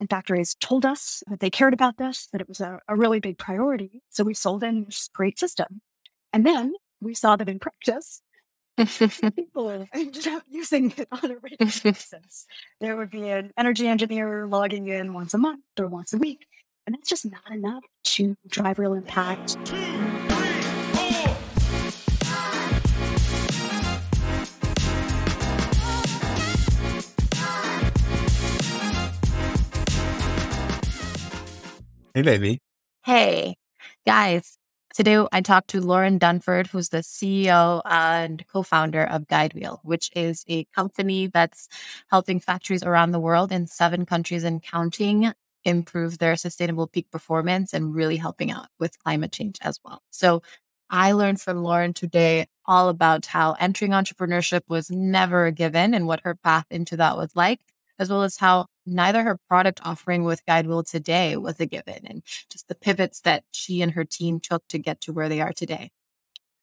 and factories told us that they cared about this, that it was a, a really big priority. So we sold in this great system. And then we saw that in practice, people ended up using it on a regular basis. There would be an energy engineer logging in once a month or once a week. And that's just not enough to drive real impact. Hey, baby. Hey, guys. Today I talked to Lauren Dunford, who's the CEO and co founder of Guidewheel, which is a company that's helping factories around the world in seven countries and counting improve their sustainable peak performance and really helping out with climate change as well. So I learned from Lauren today all about how entering entrepreneurship was never a given and what her path into that was like, as well as how neither her product offering with Guidewheel today was a given and just the pivots that she and her team took to get to where they are today.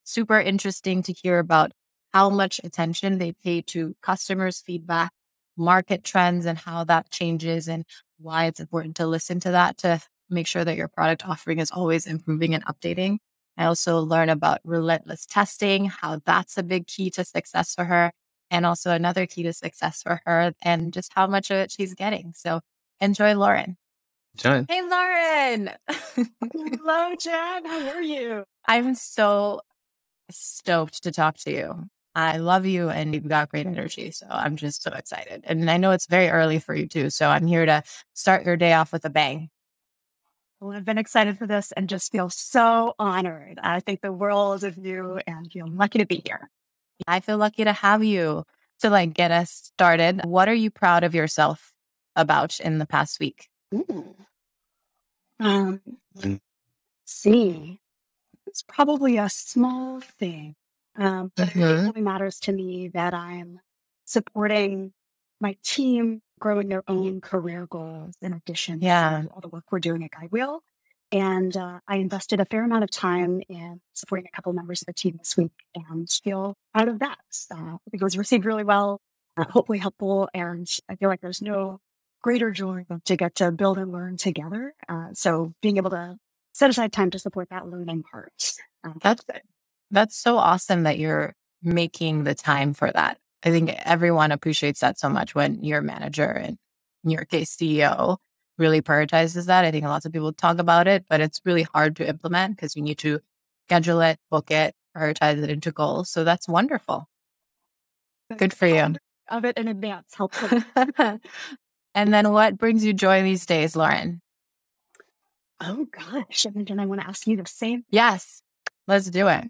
Super interesting to hear about how much attention they pay to customers' feedback, market trends, and how that changes and why it's important to listen to that to make sure that your product offering is always improving and updating. I also learn about relentless testing, how that's a big key to success for her, and also another key to success for her and just how much of it she's getting. So enjoy Lauren. Jen. Hey, Lauren. Hello, Jen. How are you? I'm so stoked to talk to you. I love you and you've got great energy. So I'm just so excited. And I know it's very early for you too. So I'm here to start your day off with a bang. Well, I've been excited for this and just feel so honored. I think the world of you and feel lucky to be here. I feel lucky to have you to like get us started. What are you proud of yourself about in the past week? Ooh. Um, Mm. see, it's probably a small thing. Um, but it Mhm. really matters to me that I'm supporting my team growing their own career goals in addition Yeah. to all the work we're doing at Guidewheel. And uh, I invested a fair amount of time in supporting a couple members of the team this week and feel proud of that. Uh, it was received really well, uh, hopefully helpful. And I feel like there's no greater joy than to get to build and learn together. Uh, so being able to set aside time to support that learning part. Um, That's That's so awesome that you're making the time for that. I think everyone appreciates that so much when your manager and in your case CEO really prioritizes that. I think lots of people talk about it, but it's really hard to implement because you need to schedule it, book it, prioritize it into goals. So that's wonderful. Good for you. Of it in advance, helpful. and then what brings you joy these days, Lauren? oh gosh, and then I want to ask you the same. Yes, let's do it.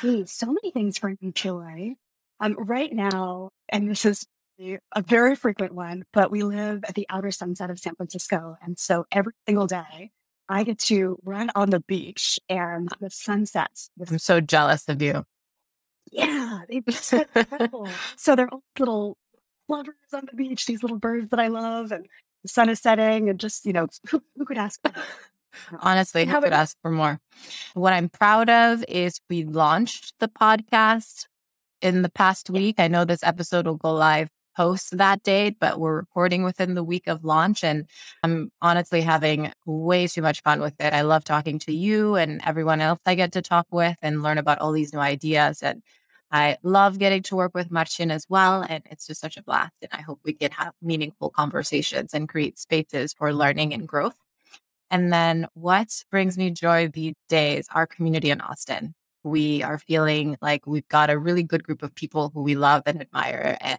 Hey, so many things bring me joy. Um, right now, and this is a very frequent one, but we live at the outer sunset of San Francisco, and so every single day I get to run on the beach and the sunsets. I'm so jealous of you. Yeah, they've just been incredible. so they're all little plovers on the beach, these little birds that I love, and the sun is setting, and just you know, who, who could ask? for? Honestly, who could ask for more? What I'm proud of is we launched the podcast in the past week. I know this episode will go live post that date, but we're recording within the week of launch. And I'm honestly having way too much fun with it. I love talking to you and everyone else I get to talk with and learn about all these new ideas. And I love getting to work with Marcin as well. And it's just such a blast. And I hope we can have meaningful conversations and create spaces for learning and growth. And then what brings me joy these days, our community in Austin. We are feeling like we've got a really good group of people who we love and admire and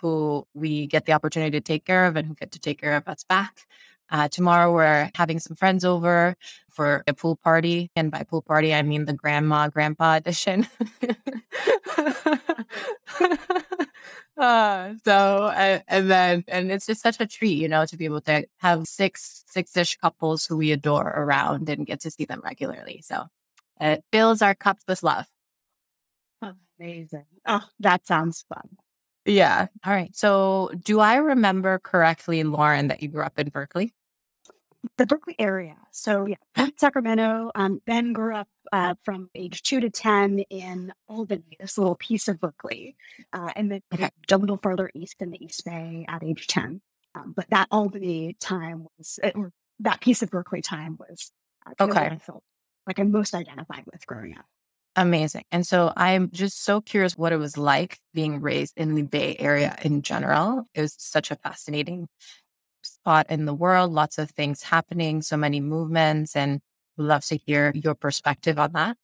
who we get the opportunity to take care of and who get to take care of us back. Uh, tomorrow, we're having some friends over for a pool party. And by pool party, I mean the grandma, grandpa edition. uh, so, uh, and then, and it's just such a treat, you know, to be able to have six, six ish couples who we adore around and get to see them regularly. So it fills our cups with love. Amazing. Oh, that sounds fun. Yeah. All right. So, do I remember correctly, Lauren, that you grew up in Berkeley? the Berkeley area. So yeah, I'm Sacramento. Um, Ben grew up uh, from age two to ten in Albany, this little piece of Berkeley, uh, and then Okay. a little further east in the East Bay at age ten. Um, but that Albany time was, or that piece of Berkeley time was uh, kind what Okay. I felt like I most identified with growing up. Amazing. And so I'm just so curious what it was like being raised in the Bay Area in general. It was such a fascinating spot in the world, lots of things happening, so many movements, and would love to hear your perspective on that.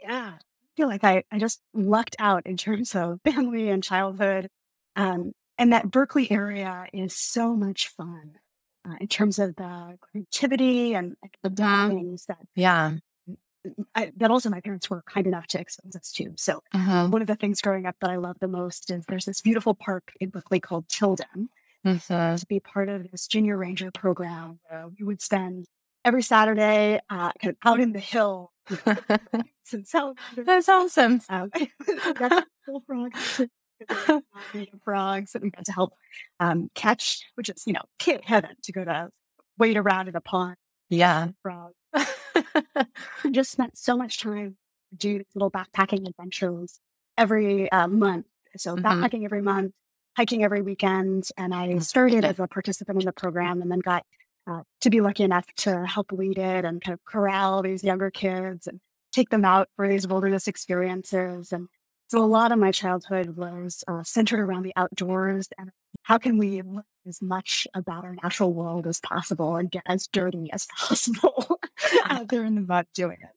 Yeah. I feel like I, I just lucked out in terms of family and childhood. Um, and that Berkeley area is so much fun uh, in terms of the creativity and like, the things that Yeah. I, that also my parents were kind enough to expose us to. So Mhm. one of the things growing up that I love the most is there's this beautiful park in Berkeley called Tilden. Mhm. To be part of this junior ranger program where we would spend every Saturday uh, kind of out in the hill and That's awesome. um, frogs that we got to help um, catch, which is, you know, kid heaven to go to wade around in a pond Yeah. frogs. Just spent so much time doing little backpacking adventures every uh, month. So Mhm. backpacking every month, hiking every weekend. And I started as a participant in the program and then got uh, to be lucky enough to help lead it and kind of corral these younger kids and take them out for these wilderness experiences. And so a lot of my childhood was uh, centered around the outdoors and how can we as much about our natural world as possible and get as dirty as possible out there in the mud doing it.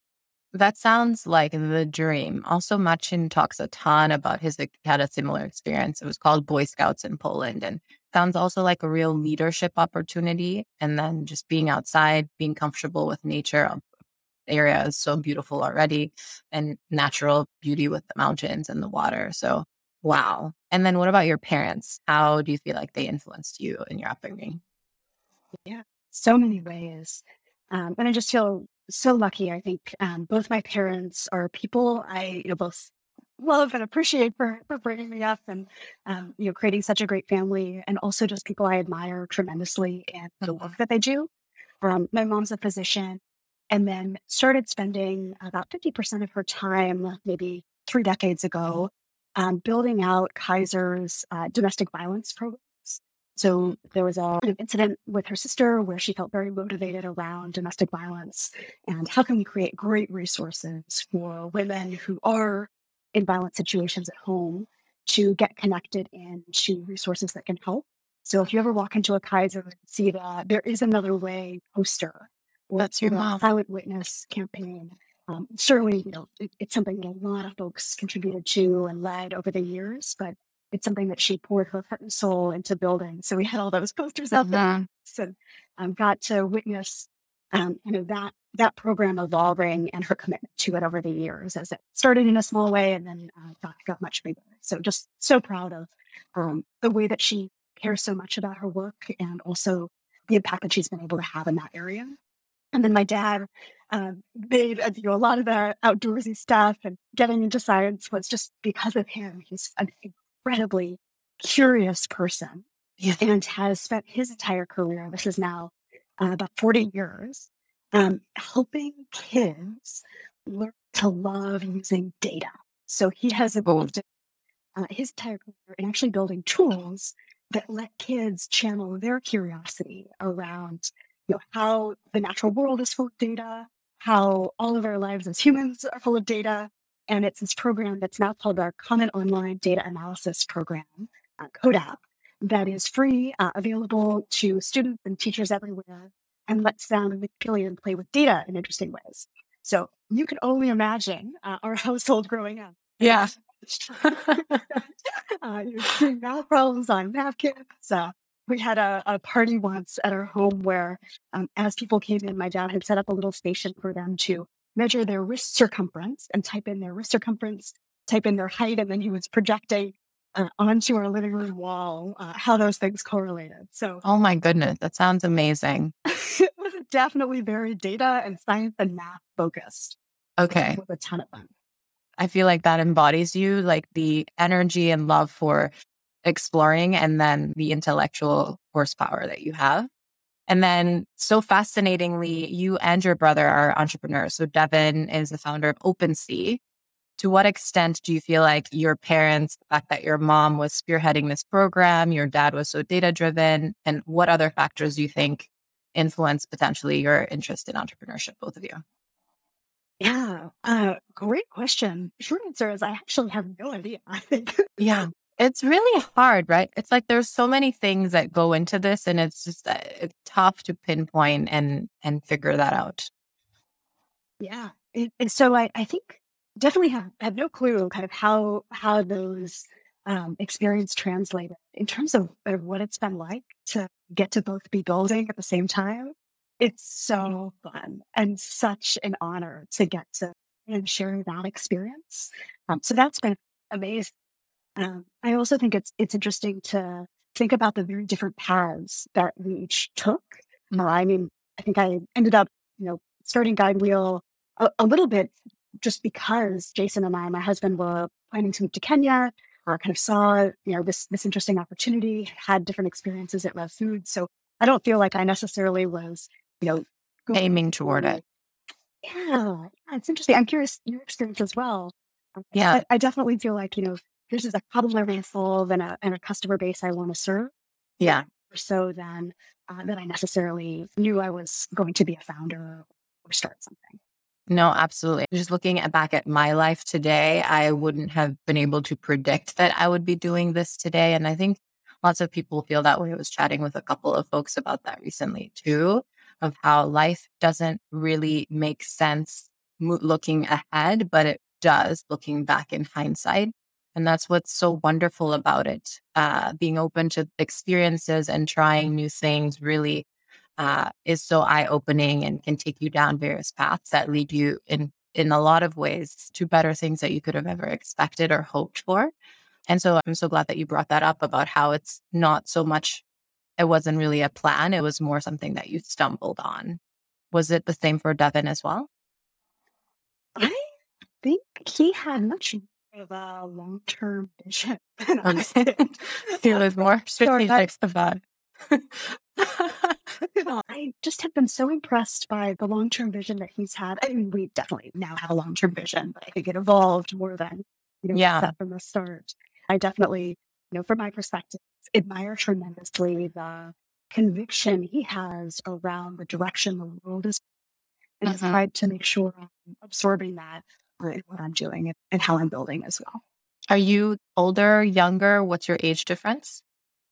That sounds like the dream. Also, Marcin talks a ton about his he had a similar experience. It was called Boy Scouts in Poland and sounds also like a real leadership opportunity. And then just being outside, being comfortable with nature. um, Area is so beautiful already and natural beauty with the mountains and the water. So, wow. And then what about your parents? How do you feel like they influenced you in your upbringing? Yeah, so many ways. Um, and I just feel so lucky. I think um, both my parents are people I, you know, both love and appreciate for for bringing me up and um, you know creating such a great family, and also just people I admire tremendously and the work that they do. Um, my mom's a physician, and then started spending about fifty percent of her time, maybe three decades ago, um, building out Kaiser's uh, domestic violence programs. So there was a of incident with her sister where she felt very motivated around domestic violence and how can we create great resources for women who are in violent situations at home to get connected and to resources that can help. So if you ever walk into a Kaiser and see that there is another way poster or That's your wow. silent witness campaign, um, certainly you know it, it's something that a lot of folks contributed to and led over the years, but it's something that she poured her heart and soul into building. So we had all those posters out there Mhm. and um, got to witness um, you know that that program evolving and her commitment to it over the years as it started in a small way and then uh, got, got much bigger. So just so proud of um, the way that she cares so much about her work and also the impact that she's been able to have in that area. And then my dad um, made you know, a lot of the outdoorsy stuff and getting into science was just because of him. He's an incredibly curious person Yeah. and has spent his entire career, this is now uh, about 40 years, um, helping kids learn to love using data. So he has involved uh, his entire career in actually building tools that let kids channel their curiosity around you know, how the natural world is full of data, how all of our lives as humans are full of data. And it's this program that's now called our Common Online Data Analysis Program, uh, CODAP, that is free, uh, available to students and teachers everywhere, and lets them manipulate and play with data in interesting ways. So you can only imagine uh, our household growing up. Yeah. uh, you're doing math problems on napkins. Uh, we had a, a party once at our home where, um, as people came in, my dad had set up a little station for them to measure their wrist circumference and type in their wrist circumference, type in their height, and then he was projecting uh, onto our living room wall uh, how those things correlated. So Oh my goodness. That sounds amazing. it was definitely very data and science and math focused. Okay. It was a ton of fun. I feel like that embodies you, like the energy and love for exploring and then the intellectual horsepower that you have. And then, so fascinatingly, you and your brother are entrepreneurs. So, Devin is the founder of OpenSea. to what extent do you feel like your parents, the fact that your mom was spearheading this program, your dad was so data driven, and what other factors do you think influence potentially your interest in entrepreneurship, both of you? Yeah, uh, great question. Short answer is I actually have no idea. I think. Yeah. It's really hard, right? It's like there's so many things that go into this and it's just uh, it's tough to pinpoint and and figure that out. Yeah. And, and so I, I think definitely have, have no clue kind of how how those um, experience translated in terms of, of what it's been like to get to both be building at the same time. It's so fun and such an honor to get to you know, share that experience. Um, so that's been amazing. Um, I also think it's it's interesting to think about the very different paths that we each took. Uh, I mean, I think I ended up, you know, starting Guidewheel a, a little bit just because Jason and I, my husband, were planning to move to Kenya, or kind of saw, you know, this this interesting opportunity, had different experiences at Rev Food. So I don't feel like I necessarily was, you know, Aiming toward it. yeah, yeah, it's interesting. I'm curious your experience as well. Yeah. I, I definitely feel like, you know, this is a problem I want to solve and a, and a customer base I want to serve Yeah. so than uh, that I necessarily knew I was going to be a founder or start something. No, absolutely. Just looking at, back at my life today, I wouldn't have been able to predict that I would be doing this today. And I think lots of people feel that way. I was chatting with a couple of folks about that recently too, of how life doesn't really make sense looking ahead, but it does looking back in hindsight. And that's what's so wonderful about it. Uh, being open to experiences and trying new things really uh, is so eye opening and can take you down various paths that lead you in in a lot of ways to better things that you could have ever expected or hoped for. And so I'm so glad that you brought that up about how it's not so much it wasn't really a plan, it was more something that you stumbled on. Was it the same for Devin as well? I think he had much of a long term vision than I. Feel is more Sorry, I, strategic about. I just have been so impressed by the long term vision that he's had. I mean, we definitely now have a long term vision, but I think it evolved more than you know yeah. from the start. I definitely, you know, from my perspective, admire tremendously the conviction he has around the direction the world is and Mhm. tried to make sure I'm absorbing that what I'm doing and, how I'm building as well. Are you older, younger? What's your age difference?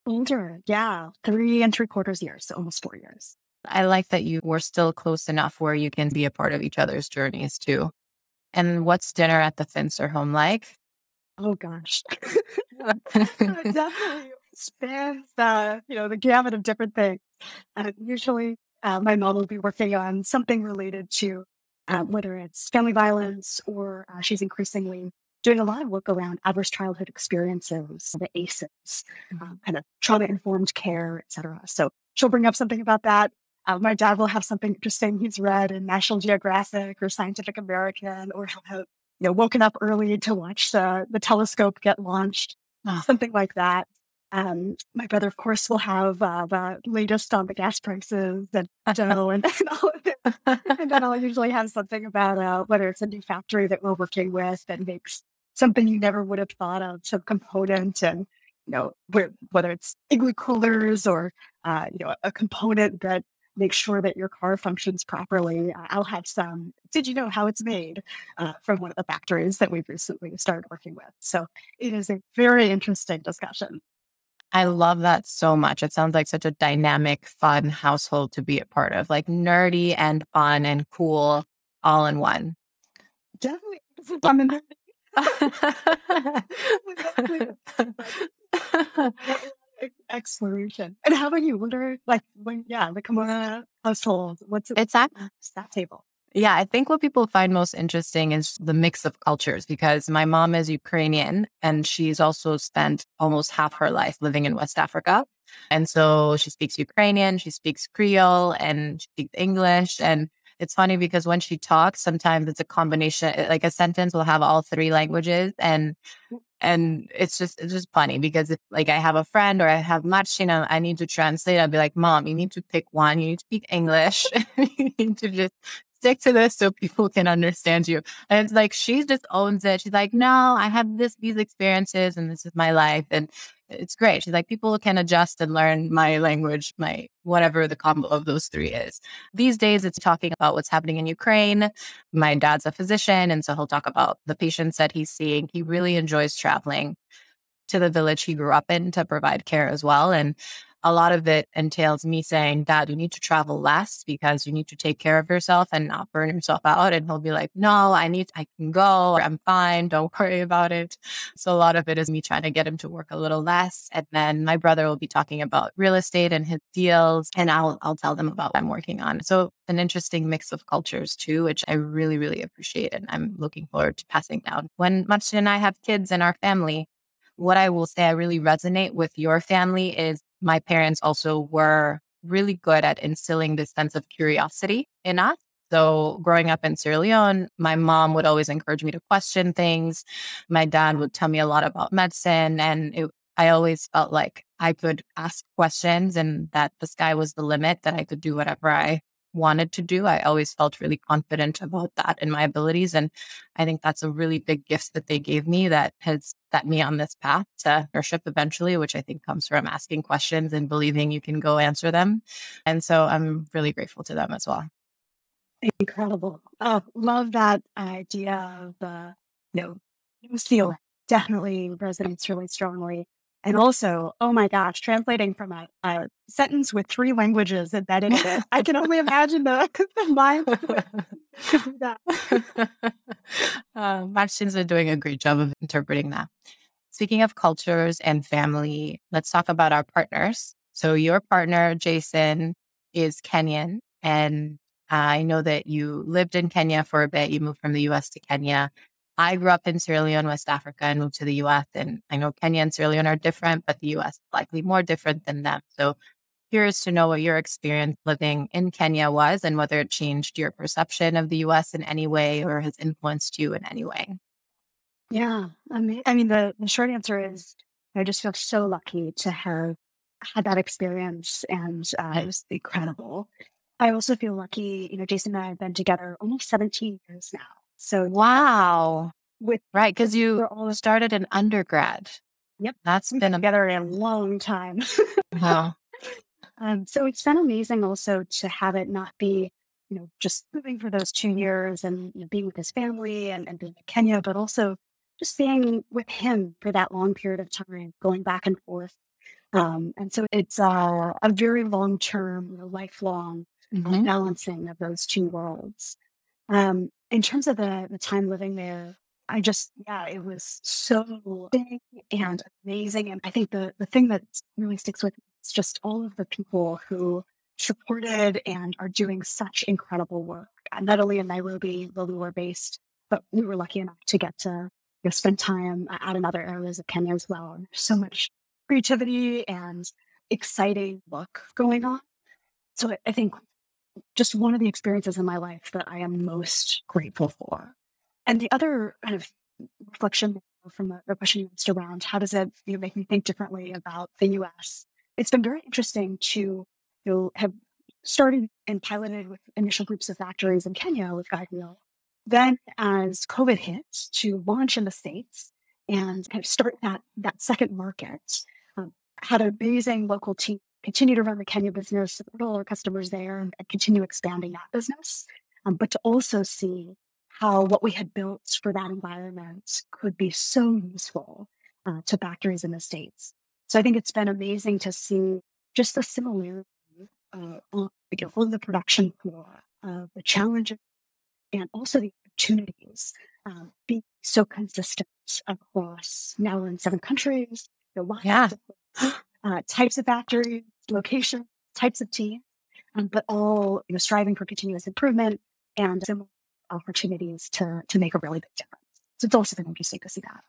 Older, yeah, three and three quarters years, so almost four years. I like that you were still close enough where you can be a part of each other's journeys too. And what's dinner at the Finzer home like? Oh gosh, it definitely spans the you know the gamut of different things. Uh, usually, uh, my mom will be working on something related to uh, whether it's family violence or uh, she's increasingly doing a lot of work around adverse childhood experiences, the ACEs, um, kind of trauma informed care, etc. So she'll bring up something about that. Uh, my dad will have something interesting he's read in National Geographic or Scientific American, or he'll have you know woken up early to watch the the telescope get launched, Oh, something like that. Um, my brother, of course, will have uh, the latest on the gas prices and dough and, and all of it. And then I'll usually have something about uh, whether it's a new factory that we're working with that makes something you never would have thought of, some component, and you know where, whether it's igloo coolers or uh, you know a component that makes sure that your car functions properly. I'll have some. Did you know how it's made uh, from one of the factories that we've recently started working with? So it is a very interesting discussion. I love that so much. It sounds like such a dynamic, fun household to be a part of, like nerdy and fun and cool all in one. Definitely, I'm in exploration. And how about you? Wonder like when yeah, the Kamara household. What's it it's what's that table? Yeah, I think what people find most interesting is the mix of cultures because my mom is Ukrainian and she's also spent almost half her life living in West Africa. And so she speaks Ukrainian, she speaks Creole, and she speaks English. And it's funny because when she talks, sometimes it's a combination, eh, like a sentence will have all three languages. And and it's just it's just funny because if like I have a friend or I have Marcina, I need to translate. I'll be like, Mom, you need to pick one. You need to speak English. you need to just stick to this so people can understand you. And it's like she just owns it. She's like, no, I have this these experiences and this is my life. And it's great. She's like, people can adjust and learn my language, my whatever the combo of those three is. These days, it's talking about what's happening in Ukraine. My dad's a physician, and so he'll talk about the patients that he's seeing. He really enjoys traveling to the village he grew up in to provide care as well. And a lot of it entails me saying, Dad, you need to travel less because you need to take care of yourself and not burn yourself out. And he'll be like, No, I need, I can go. I'm fine. Don't worry about it. So a lot of it is me trying to get him to work a little less. And then my brother will be talking about real estate and his deals. And I'll, I'll tell them about what I'm working on. So an interesting mix of cultures too, which I really, really appreciate. And I'm looking forward to passing down. When Marcin and I have kids in our family, what I will say I really resonate with your family is my parents also were really good at instilling this sense of curiosity in us. So, growing up in Sierra Leone, my mom would always encourage me to question things. My dad would tell me a lot about medicine, and it, I always felt like I could ask questions and that the sky was the limit, that I could do whatever I wanted to do. I always felt really confident about that and my abilities. And I think that's a really big gift that they gave me that has set me on this path to leadership eventually, which I think comes from asking questions and believing you can go answer them. And so I'm really grateful to them as well. Incredible. Oh, love that idea of the you know, definitely resonates really strongly. And also, oh my gosh, translating from a, a sentence with three languages embedded in it. I can only imagine the, the mind that. uh, Marcin's been doing a great job of interpreting that. Speaking of cultures and family, let's talk about our partners. So, your partner, Jason, is Kenyan. And I know that you lived in Kenya for a bit. You moved from the US to Kenya. I grew up in Sierra Leone, West Africa, and moved to the US. And I know Kenya and Sierra Leone are different, but the US is likely more different than them. So curious to know what your experience living in Kenya was and whether it changed your perception of the US in any way or has influenced you in any way. Yeah. I mean, I mean the, the short answer is I just feel so lucky to have had that experience and uh, it was incredible. I also feel lucky, you know, Jason and I have been together almost 17 years now. So wow. With right, because you all started in undergrad. Yep. That's been been together a long time. wow. um, so it's been amazing also to have it not be, you know, just moving for those two years and you know, being with his family and, and being in Kenya, but also just being with him for that long period of time, going back and forth. Um, and so it's uh, a very long term, you know, lifelong uh, Mhm. balancing of those two worlds. Um, in terms of the, the time living there, I just, yeah, it was so big and amazing. And I think the, the thing that really sticks with me is just all of the people who supported and are doing such incredible work, uh, not only in Nairobi, where we were based, but we were lucky enough to get to you know, spend time uh, out in other areas of Kenya as well. And so much creativity and exciting work going on. So I think just one of the experiences in my life that I am most grateful for. And the other kind of reflection from the, question you asked around how does it you know, make me think differently about the US? It's been very interesting to you know, have started and piloted with initial groups of factories in Kenya with Guidewheel. Then as COVID hit to launch in the States and kind of start that that second market, um, had an amazing local team continue to run the Kenya business, support all our customers there, and, continue expanding that business. Um, but to also see how what we had built for that environment could be so useful uh, to factories in the States. So I think it's been amazing to see just the similarity uh, on, you know, on the production floor, uh, the challenges, and also the opportunities um, being so consistent across now in seven countries. the lots Yeah. uh, types of factories, locations, types of teams, um, but all you know, striving for continuous improvement and similar opportunities to to make a really big difference. So it's also been interesting to see that.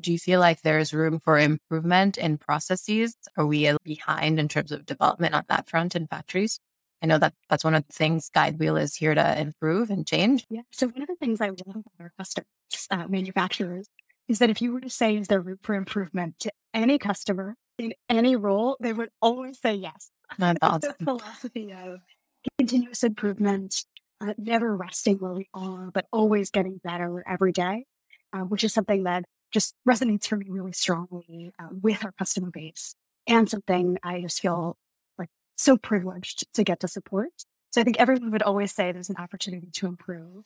Do you feel like there's room for improvement in processes? Are we behind in terms of development on that front in factories? I know that that's one of the things Guidewheel is here to improve and change. Yeah. So one of the things I love about our customers, uh, manufacturers, is that if you were to say, "Is there room for improvement?" to any customer in any role, they would always say yes. That's awesome. a philosophy of continuous improvement, uh, never resting where we are, but always getting better every day, uh, which is something that just resonates for me really strongly uh, with our customer base and something I just feel like so privileged to get to support. So I think everyone would always say there's an opportunity to improve.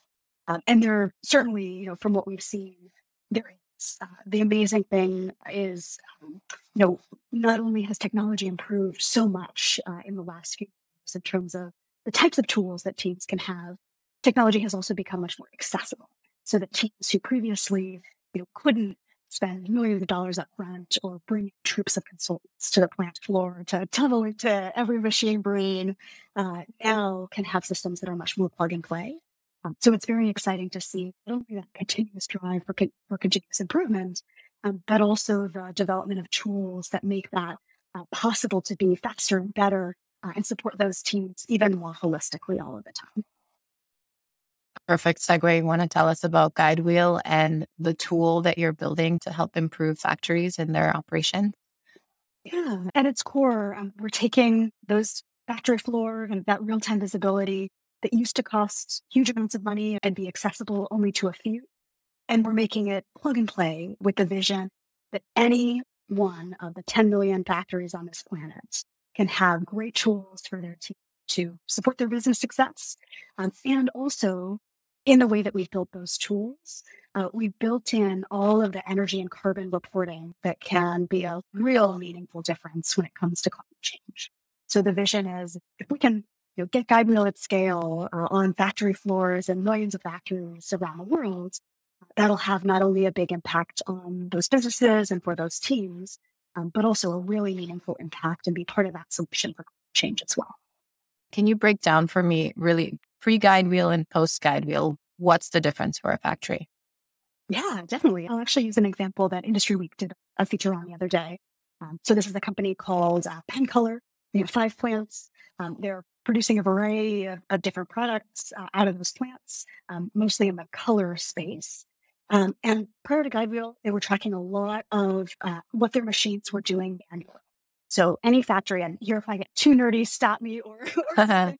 Um, and there certainly, you know, from what we've seen, there is. Uh, the amazing thing is, um, you know, not only has technology improved so much uh, in the last few years in terms of the types of tools that teams can have, technology has also become much more accessible. So that teams who previously, you know, couldn't spend millions of dollars up front or bring troops of consultants to the plant floor to tunnel into every machine brain, uh, now can have systems that are much more plug and play. Um, so it's very exciting to see not only that continuous drive for, con- for continuous improvement, um, but also the development of tools that make that uh, possible to be faster and better uh, and support those teams even more holistically all of the time. Perfect segue. You want to tell us about Guidewheel and the tool that you're building to help improve factories and their operations? Yeah, at its core, um, we're taking those factory floor and that real time visibility that used to cost huge amounts of money and be accessible only to a few. And we're making it plug and play with the vision that any one of the 10 million factories on this planet can have great tools for their team to support their business success. Um, and also, in the way that we've built those tools, uh, we built in all of the energy and carbon reporting that can be a real meaningful difference when it comes to climate change. So the vision is if we can you know, get Guidewheel at scale uh, on factory floors and millions of factories around the world, that'll have not only a big impact on those businesses and for those teams, um, but also a really meaningful impact and be part of that solution for change as well. Can you break down for me really pre Guidewheel and post Guidewheel? What's the difference for a factory? Yeah, definitely. I'll actually use an example that Industry Week did a feature on the other day. Um, so this is a company called uh, Penn Color. They have five plants. Um, they're producing a variety of, of different products uh, out of those plants, um, mostly in the color space. Um, and prior to Guidewheel, they were tracking a lot of uh, what their machines were doing manually. So any factory, and here if I get too nerdy, stop me or. or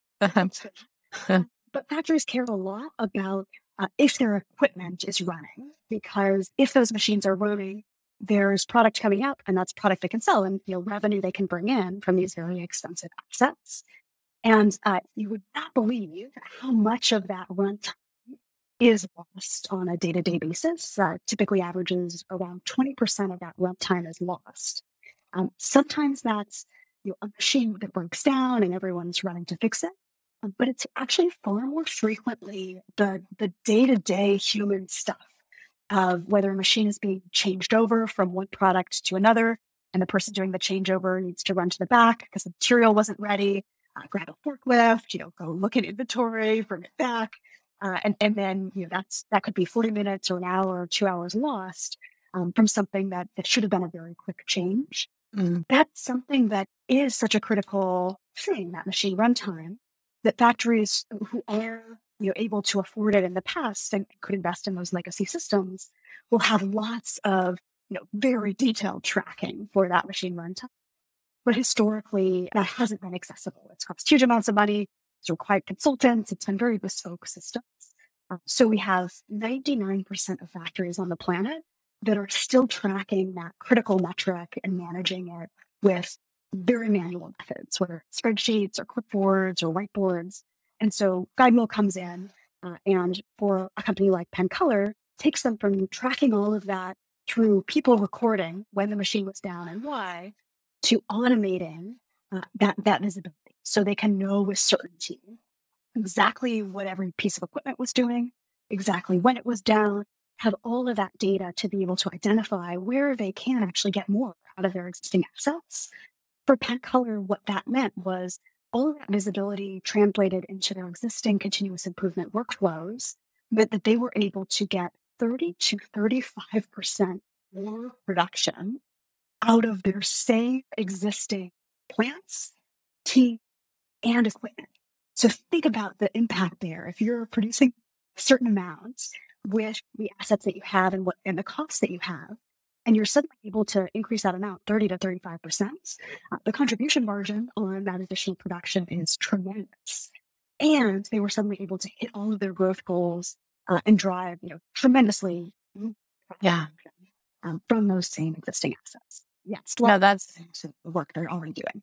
but factories care a lot about uh, if their equipment is running, because if those machines are running, there's product coming up, and that's product they can sell, and you know revenue they can bring in from these very expensive assets. And uh, you would not believe how much of that runtime is lost on a day to day basis. Uh, typically averages around 20% of that runtime is lost. Um, sometimes that's you know, a machine that breaks down and everyone's running to fix it. Um, but it's actually far more frequently the the day to day human stuff of whether a machine is being changed over from one product to another, and the person doing the changeover needs to run to the back because the material wasn't ready, uh, grab a forklift, you know, go look at inventory, bring it back. Uh, and, and then, you know, that's, that could be 40 minutes or an hour or two hours lost um, from something that, that should have been a very quick change. Mm. That's something that is such a critical thing, that machine runtime, that factories who are you know, able to afford it in the past and could invest in those legacy systems will have lots of you know, very detailed tracking for that machine runtime. But historically, that hasn't been accessible. It's cost huge amounts of money. It's required consultants. It's been very bespoke systems. Um, so we have 99% of factories on the planet that are still tracking that critical metric and managing it with very manual methods, whether it's spreadsheets or clipboards or whiteboards. And so Guidewheel comes in uh, and for a company like Penn Color, takes them from tracking all of that through people recording when the machine was down and why to automating uh, that, that visibility so they can know with certainty exactly what every piece of equipment was doing, exactly when it was down, have all of that data to be able to identify where they can actually get more out of their existing assets. For Penn Color, what that meant was all of that visibility translated into their existing continuous improvement workflows meant that they were able to get 30 to 35% more production out of their same existing plants, team, and equipment. So think about the impact there. If you're producing certain amounts with the assets that you have and what and the costs that you have, and you're suddenly able to increase that amount 30 to 35 percent, uh, the contribution margin on that additional production is tremendous. and they were suddenly able to hit all of their growth goals uh, and drive, you know, tremendously Yeah. um, from those same existing assets. Yes, No, that's the work they're already doing.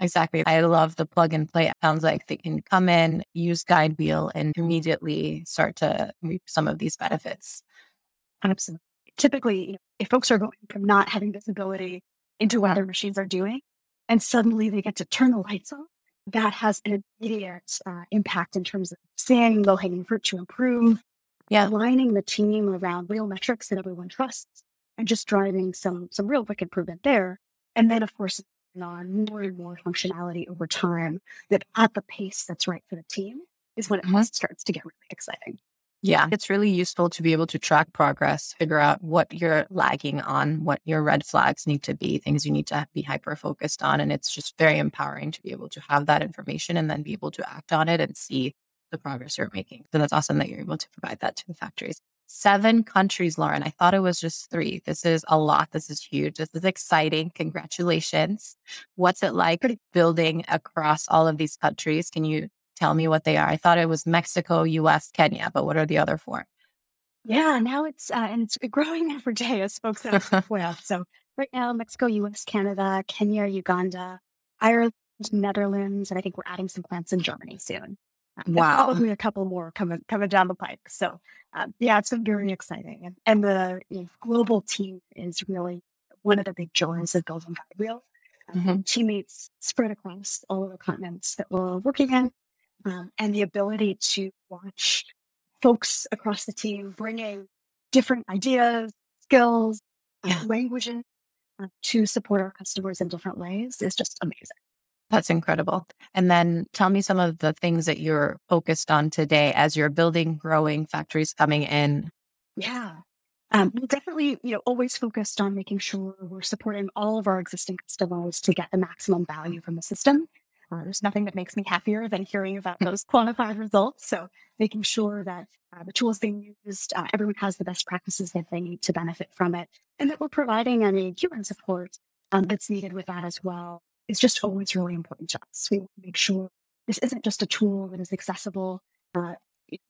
exactly. I love the plug and play. It sounds like they can come in, use Guidewheel, and immediately start to reap some of these benefits. Absolutely. Typically, you know, if folks are going from not having visibility into what their machines are doing, and suddenly they get to turn the lights on, that has an immediate uh, impact in terms of seeing low hanging fruit to improve, Yeah. aligning the team around real metrics that everyone trusts, and just driving some some real quick improvement there. And then, of course, on more and more functionality over time that at the pace that's right for the team is when it Mhm. starts to get really exciting. Yeah. It's really useful to be able to track progress, figure out what you're lagging on, what your red flags need to be, things you need to be hyper focused on. And it's just very empowering to be able to have that information and then be able to act on it and see the progress you're making. So that's awesome that you're able to provide that to the factories. Seven countries, Lauren. I thought it was just three. This is a lot. This is huge. This is exciting. Congratulations. What's it like building across all of these countries? Can you tell me what they are? I thought it was Mexico, US, Kenya, but what are the other four? Yeah, now it's uh, and it's growing every day as folks are halfway. So right now, Mexico, U.S., Canada, Kenya, Uganda, Ireland, Netherlands, and I think we're adding some plants in Germany soon. Uh, Wow. probably a couple more coming coming down the pike. So um, yeah, it's been very exciting, and and the you know, global team is really one of the big joys of building Guidewheel. Um, Mhm. Teammates spread across all of the continents that we're working in, um, and the ability to watch folks across the team bringing different ideas, skills, uh, Yeah. languages uh, to support our customers in different ways is just amazing. That's incredible. And then tell me some of the things that you're focused on today as you're building, growing factories coming in. Yeah. Um, we're definitely, you know, always focused on making sure we're supporting all of our existing customers to get the maximum value from the system. Uh, there's nothing that makes me happier than hearing about those quantified results. So making sure that uh, the tools being used, uh, everyone has the best practices that they need to benefit from it, and that we're providing any human support um, that's needed with that as well is just always really important to us. We want to make sure this isn't just a tool that is accessible, uh,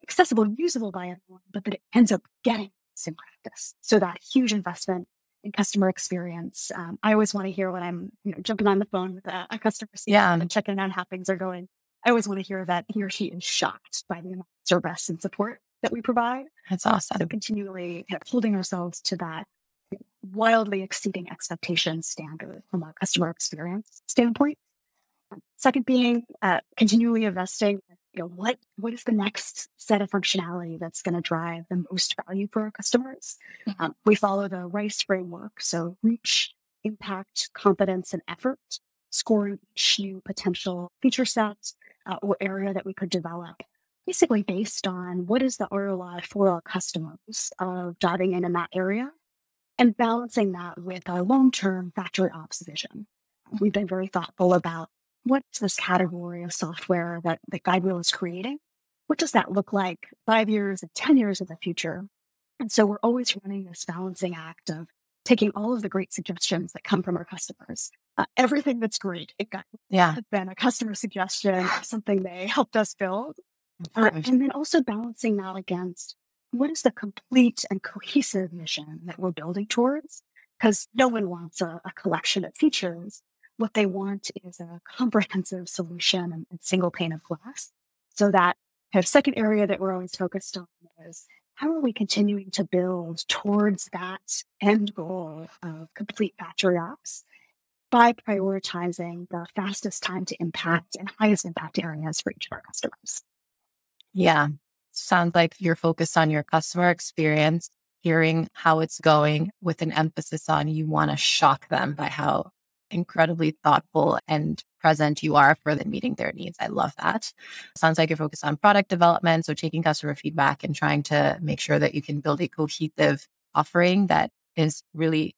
accessible and usable by everyone, but that it ends up getting us in practice. So that huge investment in customer experience. Um, I always want to hear when I'm you know, jumping on the phone with a, a customer Yeah. and checking on how things are going. I always want to hear that he or she is shocked by the amount of service and support that we provide. That's So awesome. continually kind of holding ourselves to that wildly exceeding expectations standard from a customer experience standpoint. Second being uh, continually investing. You know what what is the next set of functionality that's going to drive the most value for our customers? Um, we follow the RICE framework, so reach, impact, confidence, and effort, scoring each new potential feature set uh, or area that we could develop basically based on what is the ROI for our customers of diving in in that area and balancing that with our long-term factory ops vision. We've been very thoughtful about what is this category of software that, that Guidewheel is creating? What does that look like five years and 10 years in the future? And so we're always running this balancing act of taking all of the great suggestions that come from our customers. Uh, everything that's great, it got Yeah. has been a customer suggestion, something they helped us build. Uh, and then also balancing that against what is the complete and cohesive mission that we're building towards? Because no one wants a, a collection of features. What they want is a comprehensive solution and, and single pane of glass. So that kind of second area that we're always focused on is how are we continuing to build towards that end goal of complete factory ops by prioritizing the fastest time to impact and highest impact areas for each of our customers. Yeah. Sounds like you're focused on your customer experience, hearing how it's going with an emphasis on you want to shock them by how incredibly thoughtful and present you are for them meeting their needs. I love that. Sounds like you're focused on product development. So taking customer feedback and trying to make sure that you can build a cohesive offering that is really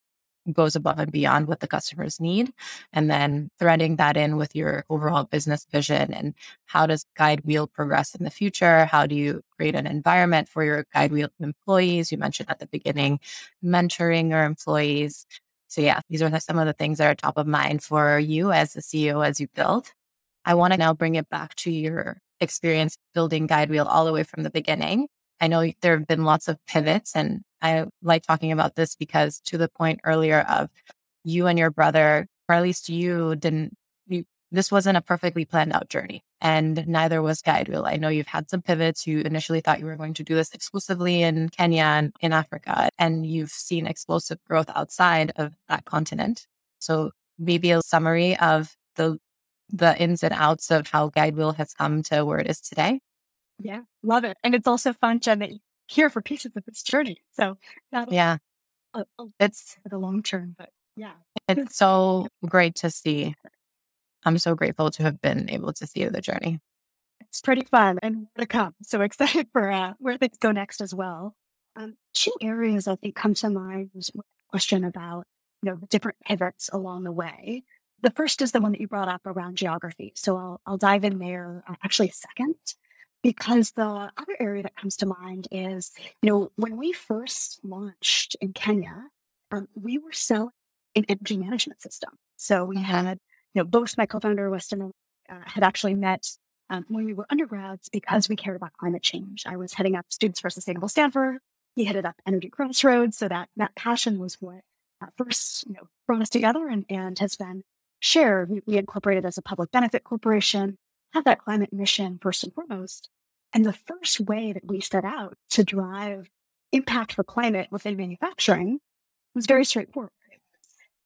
goes above and beyond what the customers need. And then threading that in with your overall business vision and how does Guidewheel progress in the future? How do you create an environment for your Guidewheel employees? You mentioned at the beginning, mentoring your employees. So yeah, these are some of the things that are top of mind for you as the CEO as you build. I want to now bring it back to your experience building Guidewheel all the way from the beginning. I know there have been lots of pivots, and I like talking about this because to the point earlier of you and your brother, or at least you didn't, you, this wasn't a perfectly planned out journey, and neither was Guidewheel. I know you've had some pivots. You initially thought you were going to do this exclusively in Kenya and in Africa, and you've seen explosive growth outside of that continent. So maybe a summary of the the ins and outs of how Guidewheel has come to where it is today. Yeah, love it. And it's also fun, Jen, that you're here for pieces of this journey. So yeah, a, a, it's for the long term, but yeah, it's so great to see. I'm so grateful to have been able to see the journey. It's pretty fun and to come. So excited for uh, where things go next as well. Um, two areas I think come to mind was question about you know the different pivots along the way. The first is the one that you brought up around geography. So I'll, I'll dive in there uh, actually a second because the other area that comes to mind is, you know, when we first launched in Kenya, um, we were selling an energy management system. So we had, you know, both my co-founder Weston uh, had actually met um, when we were undergrads because we cared about climate change. I was heading up Students for Sustainable Stanford. He headed up Energy Crossroads. So that that passion was what uh, first, you know, brought us together and, and has been shared. We, we incorporated as a public benefit corporation, have that climate mission first and foremost. And the first way that we set out to drive impact for climate within manufacturing was very straightforward.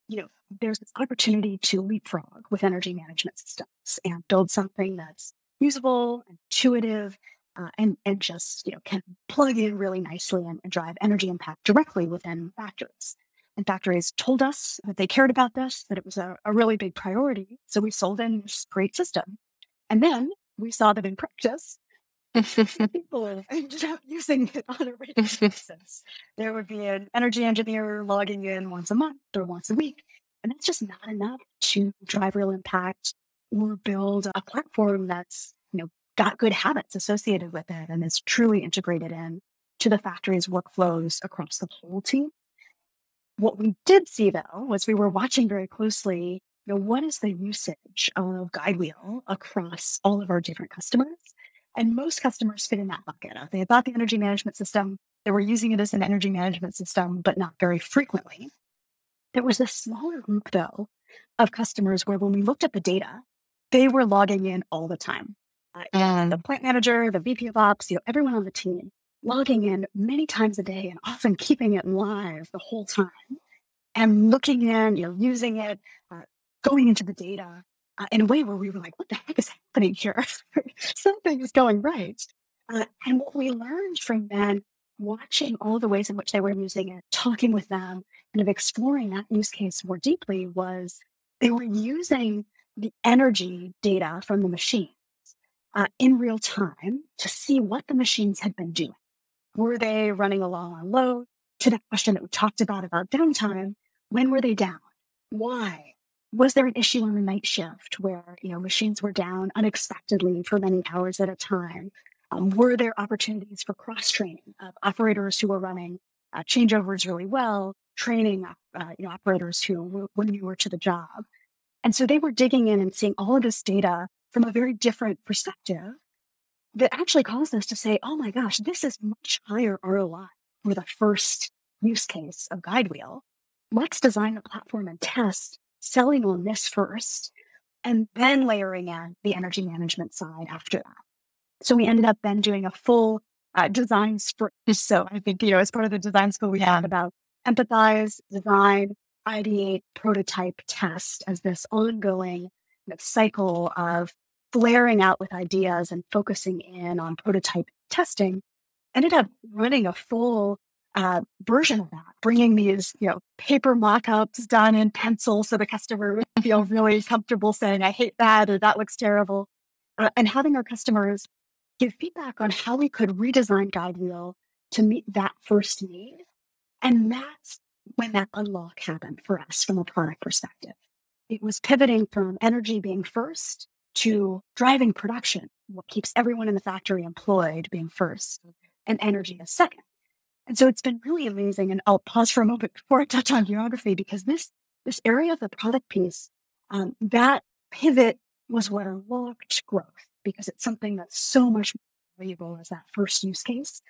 You know, there's this opportunity to leapfrog with energy management systems and build something that's usable, intuitive, uh, and and just you know can plug in really nicely and, and drive energy impact directly within factories. And factories told us that they cared about this, that it was a, a really big priority. So we sold in this great system. And then we saw that in practice, people ended up using it on a regular basis. There would be an energy engineer logging in once a month or once a week. And that's just not enough to drive real impact or build a platform that's, you know, got good habits associated with it and is truly integrated in to the factory's workflows across the whole team. What we did see though was we were watching very closely, you know, what is the usage of Guidewheel across all of our different customers? And most customers fit in that bucket. They bought the energy management system, they were using it as an energy management system, but not very frequently. There was a smaller group though of customers where when we looked at the data, they were logging in all the time. Uh, the plant manager, the VP of ops, you know, everyone on the team logging in many times a day and often keeping it live the whole time and looking in, you know, using it, uh, going into the data uh, in a way where we were like, what the heck is happening here? Something is going right. Uh, and what we learned from then, watching all the ways in which they were using it, talking with them, kind of exploring that use case more deeply was they were using the energy data from the machines uh, in real time to see what the machines had been doing. Were they running along on load? To that question that we talked about about downtime, when were they down? Why? Was there an issue on the night shift where you know machines were down unexpectedly for many hours at a time? Um, were there opportunities for cross training of operators who were running uh, changeovers really well, training uh, you know operators who were newer to the job? And so they were digging in and seeing all of this data from a very different perspective that actually caused us to say, oh my gosh, this is much higher ROI for the first use case of Guidewheel. Let's design a platform and test selling on this first and then layering in the energy management side after that. So we ended up then doing a full uh, design sprint. So I think, you know, as part of the design school, we had about empathize, design, ideate, prototype, test as this ongoing cycle of flaring out with ideas and focusing in on prototype testing, ended up running a full uh, version of that, bringing these, you know, paper mock-ups done in pencil so the customer would feel really comfortable saying, I hate that, or that looks terrible. Uh, and having our customers give feedback on how we could redesign Guidewheel to meet that first need. And that's when that unlock happened for us from a product perspective. It was pivoting from energy being first to driving production, what keeps everyone in the factory employed being first, and energy as second. And so it's been really amazing. And I'll pause for a moment before I touch on geography because this this area of the product piece, um, that pivot was what unlocked growth because it's something that's so much more valuable as that first use case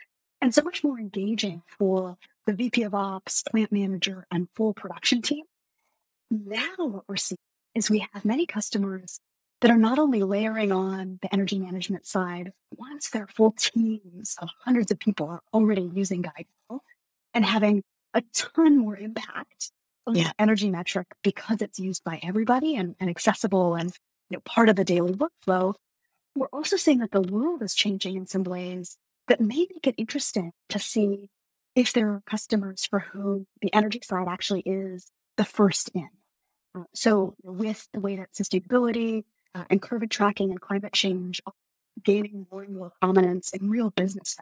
and so much more engaging for the VP of Ops, plant manager, and full production team. Now, what we're seeing is we have many customers that are not only layering on the energy management side, once their full teams of hundreds of people are already using Guidewheel and having a ton more impact on Yeah. the energy metric because it's used by everybody and, and accessible and you know, part of the daily workflow. We're also seeing that the world is changing in some ways that may make it interesting to see if there are customers for whom the energy side actually is the first in. Uh, so, with the way that sustainability uh, and carbon tracking and climate change gaining more and more prominence in real business,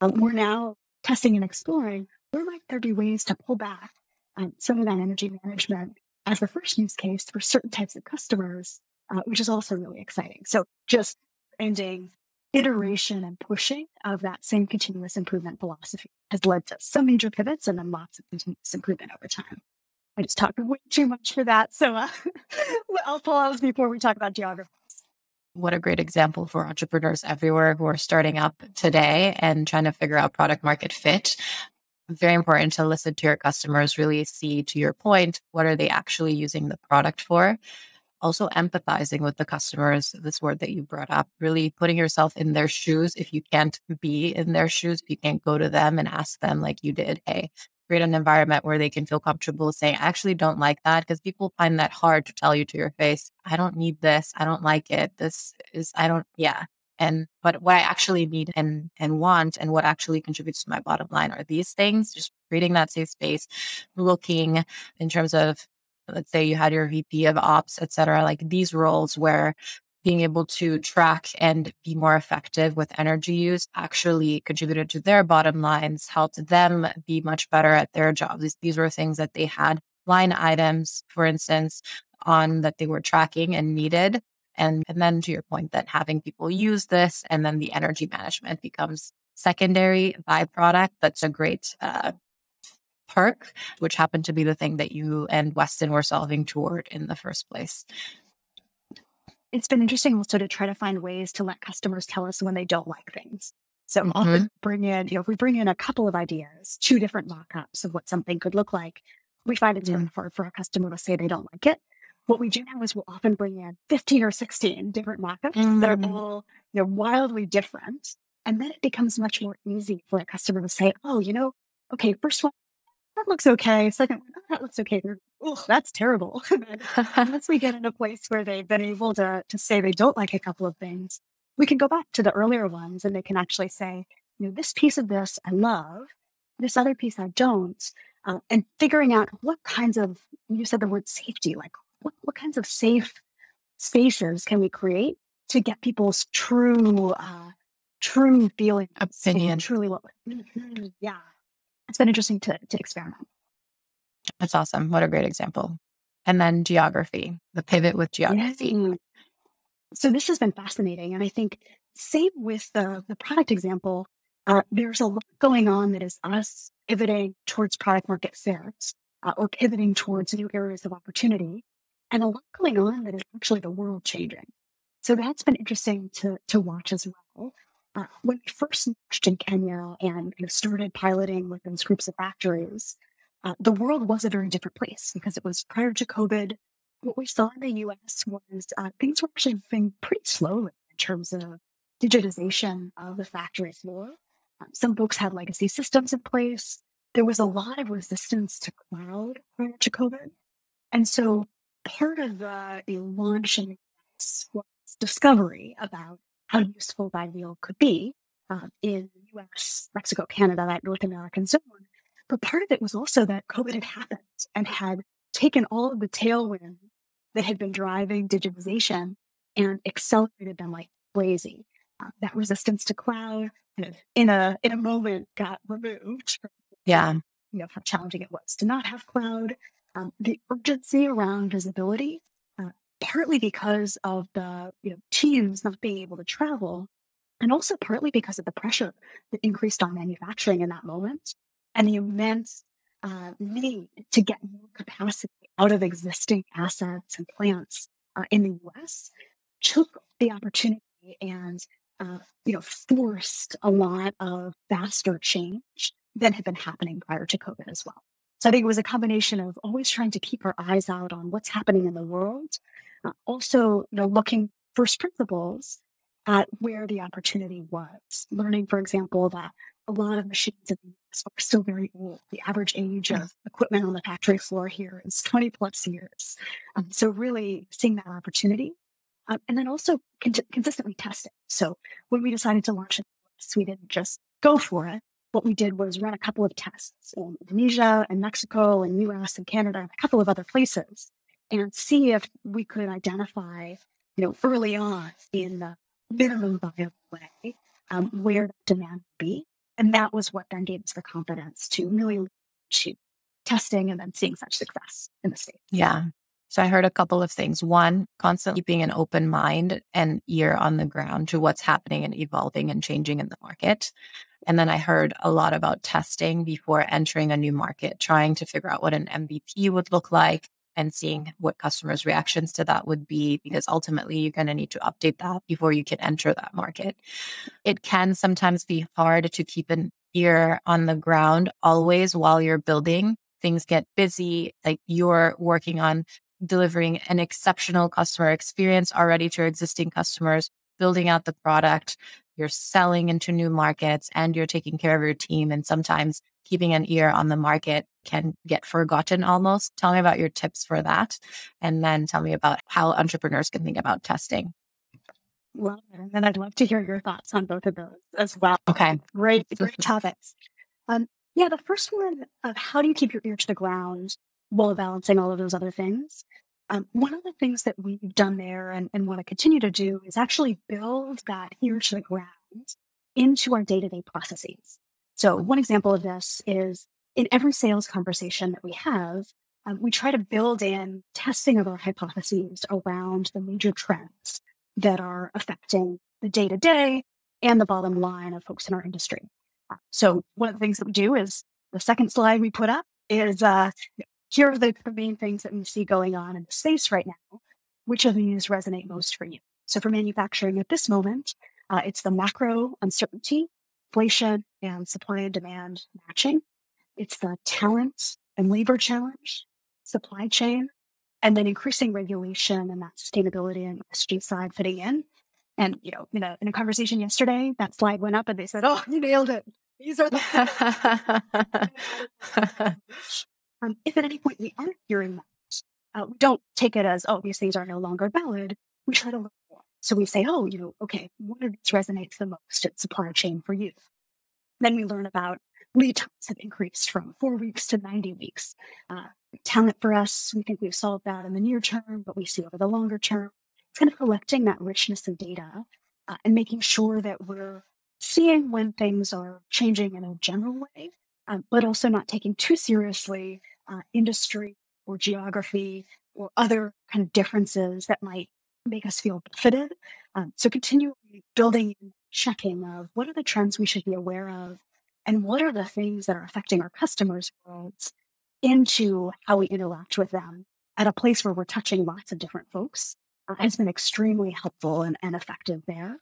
um, we're now testing and exploring where might there be ways to pull back um, some of that energy management as the first use case for certain types of customers, uh, which is also really exciting. So, just ending iteration and pushing of that same continuous improvement philosophy has led to some major pivots and then lots of continuous improvement over time. I just talked way too much for that. So uh, I'll pause before we talk about geography. What a great example for entrepreneurs everywhere who are starting up today and trying to figure out product market fit. Very important to listen to your customers, really see to your point, what are they actually using the product for? Also, empathizing with the customers, this word that you brought up, really putting yourself in their shoes. If you can't be in their shoes, if you can't go to them and ask them, like you did, hey, create an environment where they can feel comfortable saying, I actually don't like that because people find that hard to tell you to your face, I don't need this. I don't like it. This is, I don't, yeah. And, but what I actually need and, and want and what actually contributes to my bottom line are these things, just creating that safe space, looking in terms of, let's say you had your VP of ops, et cetera, like these roles where being able to track and be more effective with energy use actually contributed to their bottom lines, helped them be much better at their jobs. These, these were things that they had line items, for instance, on that they were tracking and needed. And, and then to your point that having people use this and then the energy management becomes secondary byproduct. That's a great uh, perk, which happened to be the thing that you and Weston were solving toward in the first place it's been interesting also to try to find ways to let customers tell us when they don't like things. So Mhm. often bring in, you know, if we bring in a couple of ideas, two different mock-ups of what something could look like, we find it's Yeah. really hard for a customer to say they don't like it. What we do now is we'll often bring in 15 or 16 different mock-ups that are Mhm. all, you know, wildly different. And then it becomes much more easy for a customer to say, oh, you know, okay, first one, that looks okay. Second one, oh, that looks okay. Oh, that's terrible. Once we get in a place where they've been able to, to say they don't like a couple of things, we can go back to the earlier ones and they can actually say, you know, this piece of this I love, this other piece I don't. Uh, and figuring out what kinds of, you said the word safety, like what, what kinds of safe spaces can we create to get people's true, uh, true feelings and Opinion. truly what, Mhm, yeah. It's been interesting to, to experiment. That's awesome. What a great example. And then geography, the pivot with geography. Mm. So this has been fascinating. And I think same with the, the product example, uh, there's a lot going on that is us pivoting towards product market fit uh, or pivoting towards new areas of opportunity and a lot going on that is actually the world changing. So that's been interesting to, to watch as well. Uh, when we first launched in Kenya and you know, started piloting with those groups of factories, uh, the world was a very different place because it was prior to COVID what we saw in the US was uh, things were actually moving pretty slowly in terms of digitization of the factory floor. Um, some folks had legacy systems in place. There was a lot of resistance to cloud prior to COVID. And so part of the, launch in the was discovery about how useful Guidewheel could be uh, in the US, Mexico, Canada, that North American zone. But part of it was also that COVID had happened and had taken all of the tailwind that had been driving digitization and accelerated them like crazy. Uh, that resistance to cloud kind of in a in a moment got removed. Yeah. You know how challenging it was to not have cloud. Um, the urgency around visibility, partly because of the you know teams not being able to travel, and also partly because of the pressure that increased on manufacturing in that moment and the immense uh, need to get more capacity out of existing assets and plants uh, in the US took the opportunity and uh, you know forced a lot of faster change than had been happening prior to COVID as well. So I think it was a combination of always trying to keep our eyes out on what's happening in the world, uh, also you know looking first principles at where the opportunity was. Learning, for example, that a lot of machines in the US are still very old. The average age of equipment on the factory floor here is 20 plus years. Um, so really seeing that opportunity um, and then also con- consistently testing. So when we decided to launch it, we didn't just go for it. What we did was run a couple of tests in Indonesia and Mexico and US and Canada and a couple of other places and see if we could identify, you know, early on in the minimum viable way um, where demand would be. And that was what then gave us the confidence to really to testing and then seeing such success in the state. Yeah. So I heard a couple of things. One, constantly keeping an open mind and ear on the ground to what's happening and evolving and changing in the market. And then I heard a lot about testing before entering a new market, trying to figure out what an MVP would look like and seeing what customers' reactions to that would be, because ultimately you're going to need to update that before you can enter that market. It can sometimes be hard to keep an ear on the ground always while you're building. Things get busy, like you're working on delivering an exceptional customer experience already to your existing customers, building out the product, you're selling into new markets, and you're taking care of your team. And sometimes keeping an ear on the market can get forgotten almost. Tell me about your tips for that. And then tell me about how entrepreneurs can think about testing. Well, and then I'd love to hear your thoughts on both of those as well. Okay. Great, great topics. Um, yeah, the first one of how do you keep your ear to the ground while balancing all of those other things. Um, one of the things that we've done there and, and want to continue to do is actually build that ear to the ground into our day to day processes. So, one example of this is in every sales conversation that we have, um, we try to build in testing of our hypotheses around the major trends that are affecting the day to day and the bottom line of folks in our industry. So, one of the things that we do is the second slide we put up is uh, here are the, the main things that we see going on in the space right now. Which of these resonate most for you? So for manufacturing at this moment, uh, it's the macro uncertainty, inflation, and supply and demand matching. It's the talent and labor challenge, supply chain, and then increasing regulation and that sustainability and ESG side fitting in. And you know, in a in a conversation yesterday, that slide went up and they said, "Oh, you nailed it. These are the." Um, if at any point we aren't hearing that, uh, we don't take it as, oh, these things are no longer valid. We try to look more. So we say, oh, you know, okay, what of these resonates the most at supply chain for you? Then we learn about lead times have increased from four weeks to 90 weeks. Uh, talent for us, we think we've solved that in the near term, but we see over the longer term. It's kind of collecting that richness of data uh, and making sure that we're seeing when things are changing in a general way um, but also not taking too seriously uh, industry or geography or other kind of differences that might make us feel fitted. Um, so continually building and checking of what are the trends we should be aware of and what are the things that are affecting our customers' worlds into how we interact with them at a place where we're touching lots of different folks uh, has been extremely helpful and, and effective there.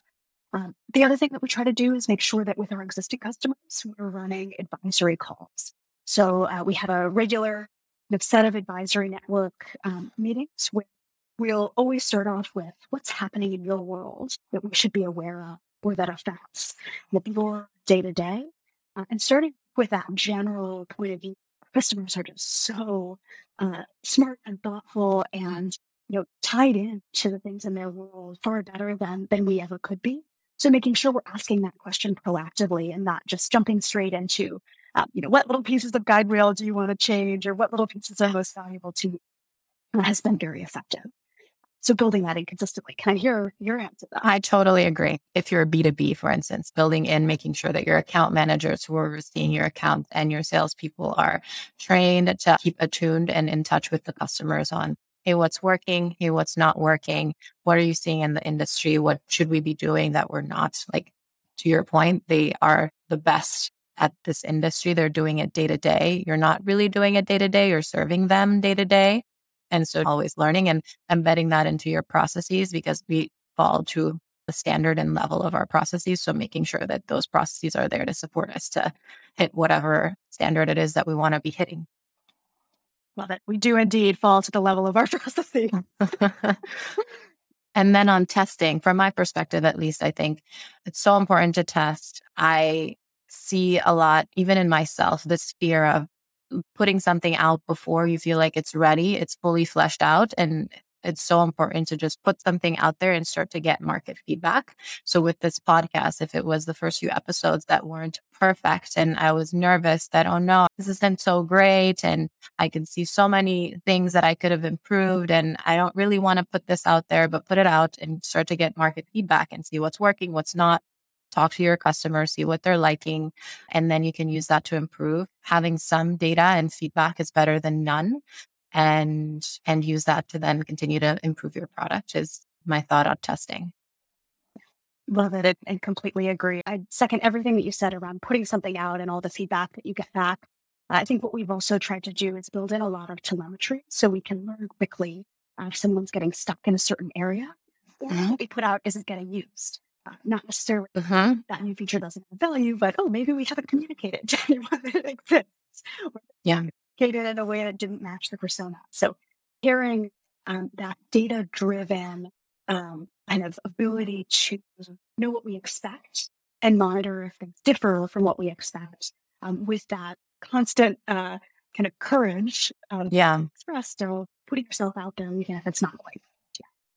Um, the other thing that we try to do is make sure that with our existing customers, we're running advisory calls. So uh, we have a regular set of advisory network um, meetings where we'll always start off with what's happening in your world that we should be aware of or that affects your day to day. And starting with that general point of view, customers are just so uh, smart and thoughtful and you know tied in to the things in their world far better than than we ever could be. So making sure we're asking that question proactively and not just jumping straight into, um, you know, what little pieces of Guidewheel do you want to change or what little pieces are most valuable to you has been very effective. So building that in consistently. Can I hear your answer? I totally agree. If you're a B2B, for instance, building in, making sure that your account managers who are overseeing your account and your salespeople are trained to keep attuned and in touch with the customers on hey, what's working? Hey, what's not working? What are you seeing in the industry? What should we be doing that we're not? Like, to your point, they are the best at this industry. They're doing it day to day. You're not really doing it day to day. You're serving them day to day. And so always learning and embedding that into your processes because we fall to the standard and level of our processes. So making sure that those processes are there to support us to hit whatever standard it is that we want to be hitting. Love it. We do indeed fall to the level of our processes. and then on testing, from my perspective, at least, I think it's so important to test. I see a lot, even in myself, this fear of mm, putting something out before you feel like it's ready, it's fully fleshed out. And it's so important to just put something out there and start to get market feedback. So with this podcast, if it was the first few episodes that weren't perfect and I was nervous that, oh no, this isn't so great. And I can see so many things that I could have improved. And I don't really want to put this out there, but put it out and start to get market feedback and see what's working, what's not talk to your customers, see what they're liking, and then you can use that to improve. Having some data and feedback is better than none. And and use that to then continue to improve your product is my thought on testing. Love it and completely agree. I second everything that you said around putting something out and all the feedback that you get back. I think what we've also tried to do is build in a lot of telemetry so we can learn quickly uh, if someone's getting stuck in a certain area mm-hmm. what we put out isn't getting used. Uh, not necessarily uh-huh. that new feature doesn't have value, but oh, maybe we haven't communicated to anyone that it exists. yeah. Communicated in a way that didn't match the persona. So hearing um, that data driven um, kind of ability to know what we expect and monitor if things differ from what we expect um, with that constant uh, kind of courage um, yeah. expressed or putting yourself out there, even if it's not quite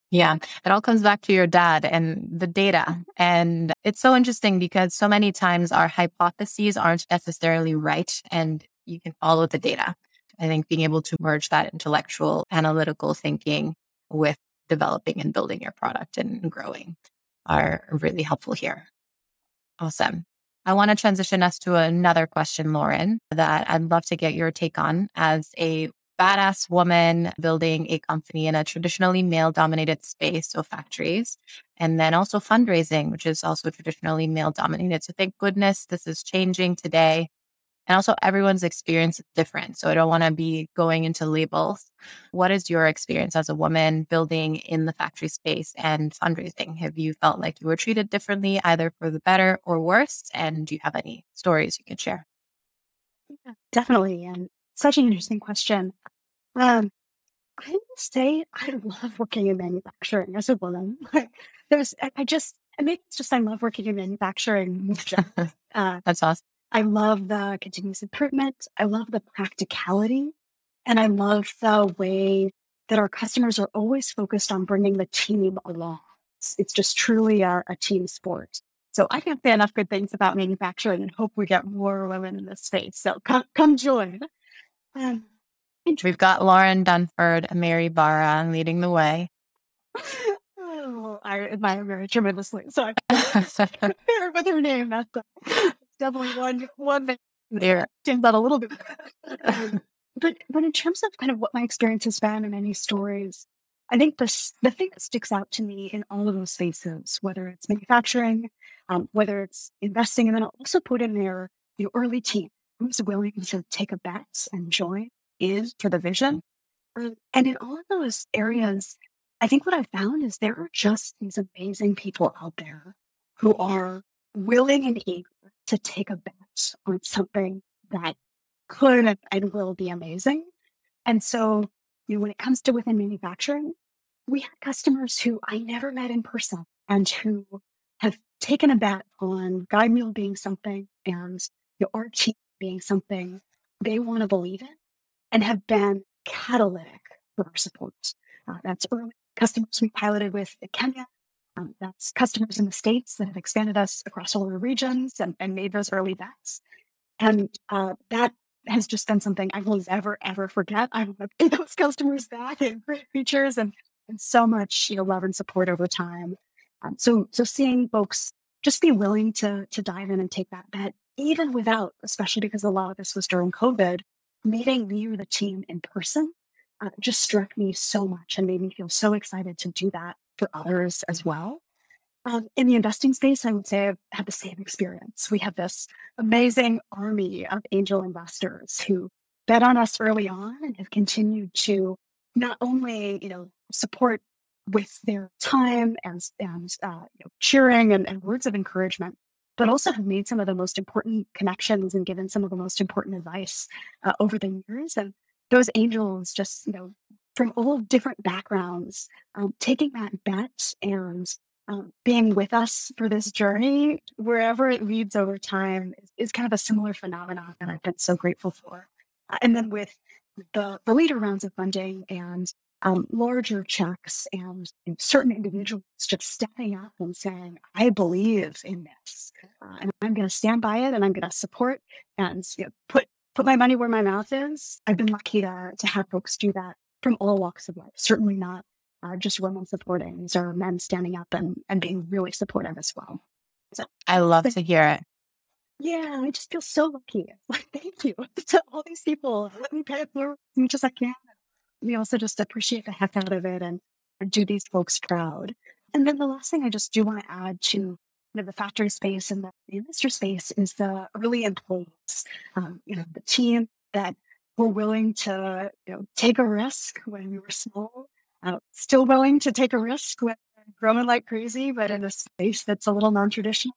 yeah, it all comes back to your dad and the data. And it's so interesting because so many times our hypotheses aren't necessarily right and you can follow the data. I think being able to merge that intellectual analytical thinking with developing and building your product and growing are really helpful here. Awesome. I want to transition us to another question, Lauren, that I'd love to get your take on as a badass woman building a company in a traditionally male dominated space, so factories, and then also fundraising, which is also traditionally male dominated. So thank goodness this is changing today. And also, everyone's experience is different. So I don't want to be going into labels. What is your experience as a woman building in the factory space and fundraising? Have you felt like you were treated differently, either for the better or worse? And do you have any stories you can share? Yeah, definitely. And such an interesting question. Um, I would say I love working in manufacturing as a woman. There's, I, I just, I maybe it's just I love working in manufacturing. uh, That's awesome. I love the continuous improvement. I love the practicality, and I love the way that our customers are always focused on bringing the team along. It's, it's just truly a, a team sport. So I can't say enough good things about manufacturing, and hope we get more women in this space. So come, come join. Um, We've got Lauren Dunford and Mary Barra leading the way. oh, I admire Mary tremendously. So I'm with her name. That's definitely one one thing. There, that a little bit. But but in terms of kind of what my experience has been and any stories, I think the the thing that sticks out to me in all of those spaces, whether it's manufacturing, um, whether it's investing, and then I'll also put in there the early team who's willing to take a bet and join is for the vision. Um, and in all of those areas, I think what I've found is there are just these amazing people out there who are willing and eager to take a bet on something that could and will be amazing. And so, you know, when it comes to within manufacturing, we have customers who I never met in person and who have taken a bet on Guidewheel being something and you know, team being something they want to believe in and have been catalytic for our support. Uh, that's early customers we piloted with Kenya. Um, that's customers in the States that have expanded us across all our regions and, and made those early bets. And uh, that has just been something I will never, ever forget. I want to pay those customers back and great features and, and so much you know, love and support over time. Um, so, so seeing folks just be willing to, to dive in and take that bet, even without, especially because a lot of this was during COVID, meeting me or the team in person, uh, just struck me so much and made me feel so excited to do that for others as well. Um, in the investing space, I would say I've had the same experience. We have this amazing army of angel investors who bet on us early on and have continued to not only, you know, support with their time and, and uh, you know, cheering and, and words of encouragement, but also have made some of the most important connections and given some of the most important advice uh, over the years. And those angels just, you know, from all different backgrounds, um, taking that bet and um, being with us for this journey, wherever it leads over time, is, is kind of a similar phenomenon that I've been so grateful for. Uh, and then with the, the later rounds of funding and um, larger checks and certain individuals just stepping up and saying, I believe in this uh, and I'm going to stand by it and I'm going to support and you know, put, put my money where my mouth is. I've been lucky to, to have folks do that from all walks of life, certainly not uh, just women supporting, these are men standing up and, and being really supportive as well. So I love to hear it. Yeah, I just feel so lucky. Like, thank you to all these people. Let me pay it forward as much as I can. We also just appreciate the heck out of it and, do these folks proud. And then the last thing I just do want to add to you know, the factory space and the investor space is the early employees. Um, you know, the team that were willing to you know take a risk when we were small, uh, still willing to take a risk when growing like crazy, but in a space that's a little non-traditional.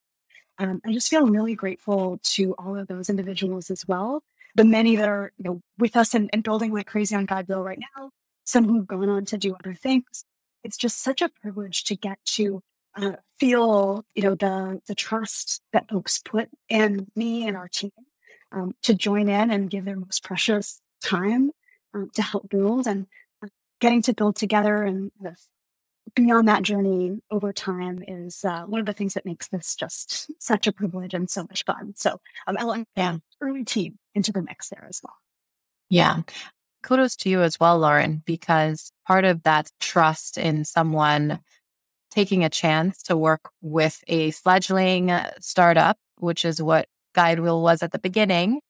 Um, I just feel really grateful to all of those individuals as well. The many that are you know with us and, and building like crazy on Guidewheel right now. Some who've gone on to do other things. It's just such a privilege to get to uh, feel you know the the trust that folks put in me and our team um, to join in and give their most precious time um, to help build and uh, getting to build together and beyond that journey over time is uh, one of the things that makes this just such a privilege and so much fun. So um, Ellen, yeah, early team into the mix there as well. Yeah. Kudos to you as well, Lauren, because part of that trust in someone taking a chance to work with a fledgling startup, which is what Guidewheel was at the beginning.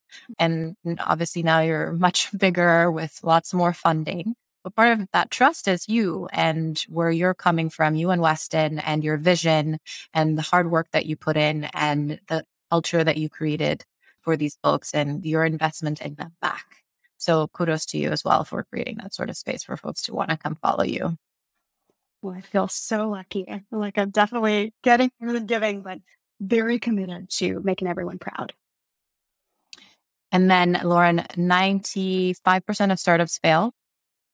Mm. And obviously now you're much bigger with lots more funding. But part of that trust is you and where you're coming from, you and Weston, and your vision and the hard work that you put in and the culture that you created for these folks and your investment in them back. So kudos to you as well for creating that sort of space for folks to want to come follow you. Well, I feel so lucky. I feel like I'm definitely getting more than giving, but very committed to making everyone proud. And then, Lauren, 95% of startups fail,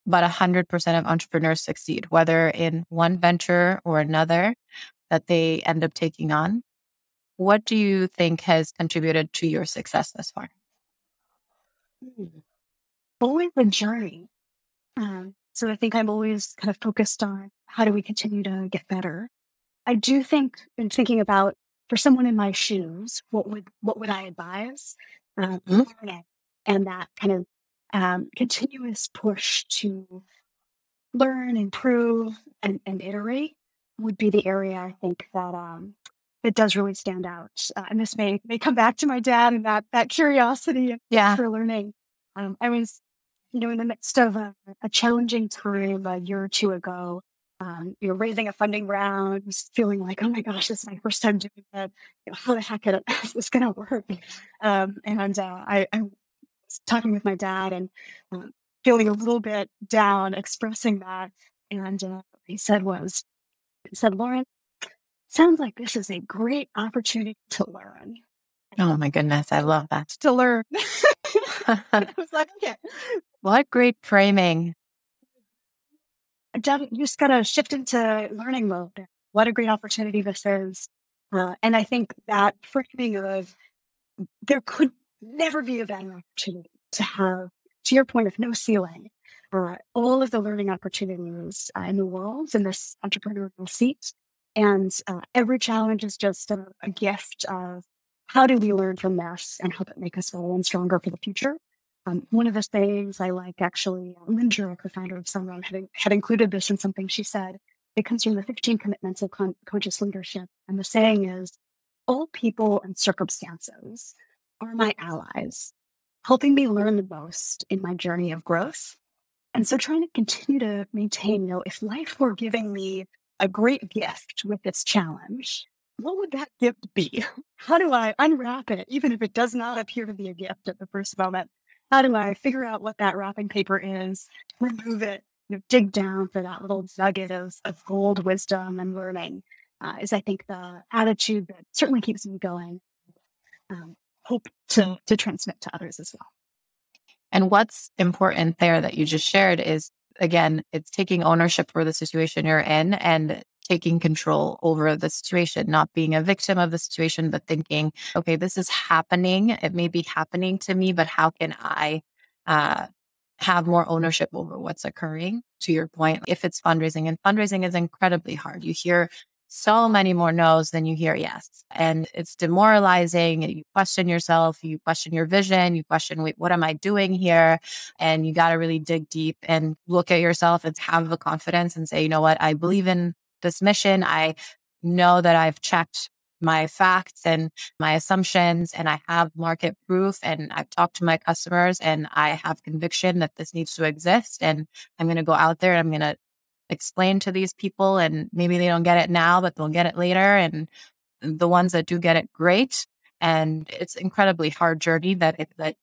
but 100% of entrepreneurs succeed, whether in one venture or another that they end up taking on. What do you think has contributed to your success thus far? Hmm. Always the journey. Um, so I think I'm always kind of focused on how do we continue to get better. I do think in thinking about for someone in my shoes, what would what would I advise? Um, mm-hmm. and that kind of um, continuous push to learn, improve, and, and iterate would be the area I think that um, that does really stand out. Uh, and this may may come back to my dad and that that curiosity yeah. for learning. Um, I was, you know, in the midst of a, a challenging time a year or two ago, um, you know, raising a funding round, feeling like, oh my gosh, this is my first time doing that. You know, how the heck is this going to work? Um, and uh, I, I, was talking with my dad and uh, feeling a little bit down, expressing that. And uh, he said was, he said, Lauren, sounds like this is a great opportunity to learn. Oh my goodness, I love that. To learn. I was like, okay. What great framing you just got to shift into learning mode. What a great opportunity this is. Uh, and I think that framing of there could never be a better opportunity to have, to your point of no ceiling, uh, all of the learning opportunities uh, in the world in this entrepreneurial seat. And uh, every challenge is just a, a gift of how do we learn from this and help it make us all stronger for the future. Um, one of the things I like actually, Lynn Jurich, co-founder of Sunrun, had, had included this in something she said. It comes from the 15 commitments of con- conscious leadership. And the saying is, all people and circumstances are my allies, helping me learn the most in my journey of growth. And so trying to continue to maintain, you know, if life were giving me a great gift with this challenge, what would that gift be? How do I unwrap it, even if it does not appear to be a gift at the first moment? How do I figure out what that wrapping paper is, remove it, you know, dig down for that little nugget of, of gold wisdom and learning uh, is, I think, the attitude that certainly keeps me going. Um, hope to to transmit to others as well. And what's important there that you just shared is again, it's taking ownership for the situation you're in and taking control over the situation, not being a victim of the situation, but thinking, okay, this is happening. It may be happening to me, but how can I uh, have more ownership over what's occurring? To your point, if it's fundraising, and fundraising is incredibly hard. You hear so many more no's than you hear yes. And it's demoralizing. You question yourself, you question your vision, you question, wait, what am I doing here? And you got to really dig deep and look at yourself and have the confidence and say, you know what, I believe in this mission. I know that I've checked my facts and my assumptions and I have market proof and I've talked to my customers and I have conviction that this needs to exist and I'm going to go out there and I'm going to explain to these people and maybe they don't get it now but they'll get it later and the ones that do get it great and it's incredibly hard journey that it, that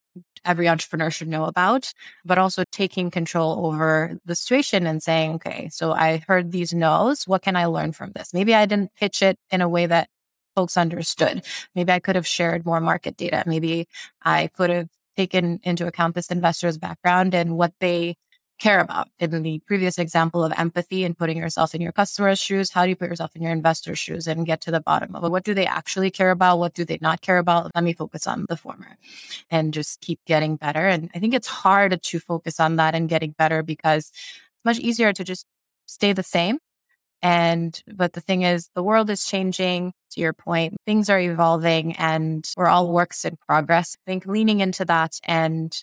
every entrepreneur should know about, but also taking control over the situation and saying, okay, so I heard these no's. What can I learn from this? Maybe I didn't pitch it in a way that folks understood. Maybe I could have shared more market data. Maybe I could have taken into account this investor's background and what they care about. In the previous example of empathy and putting yourself in your customer's shoes, how do you put yourself in your investor's shoes and get to the bottom of it? What do they actually care about? What do they not care about? Let me focus on the former and just keep getting better. And I think it's hard to focus on that and getting better because it's much easier to just stay the same. And, but the thing is, the world is changing to your point. Things are evolving and we're all works in progress. I think leaning into that and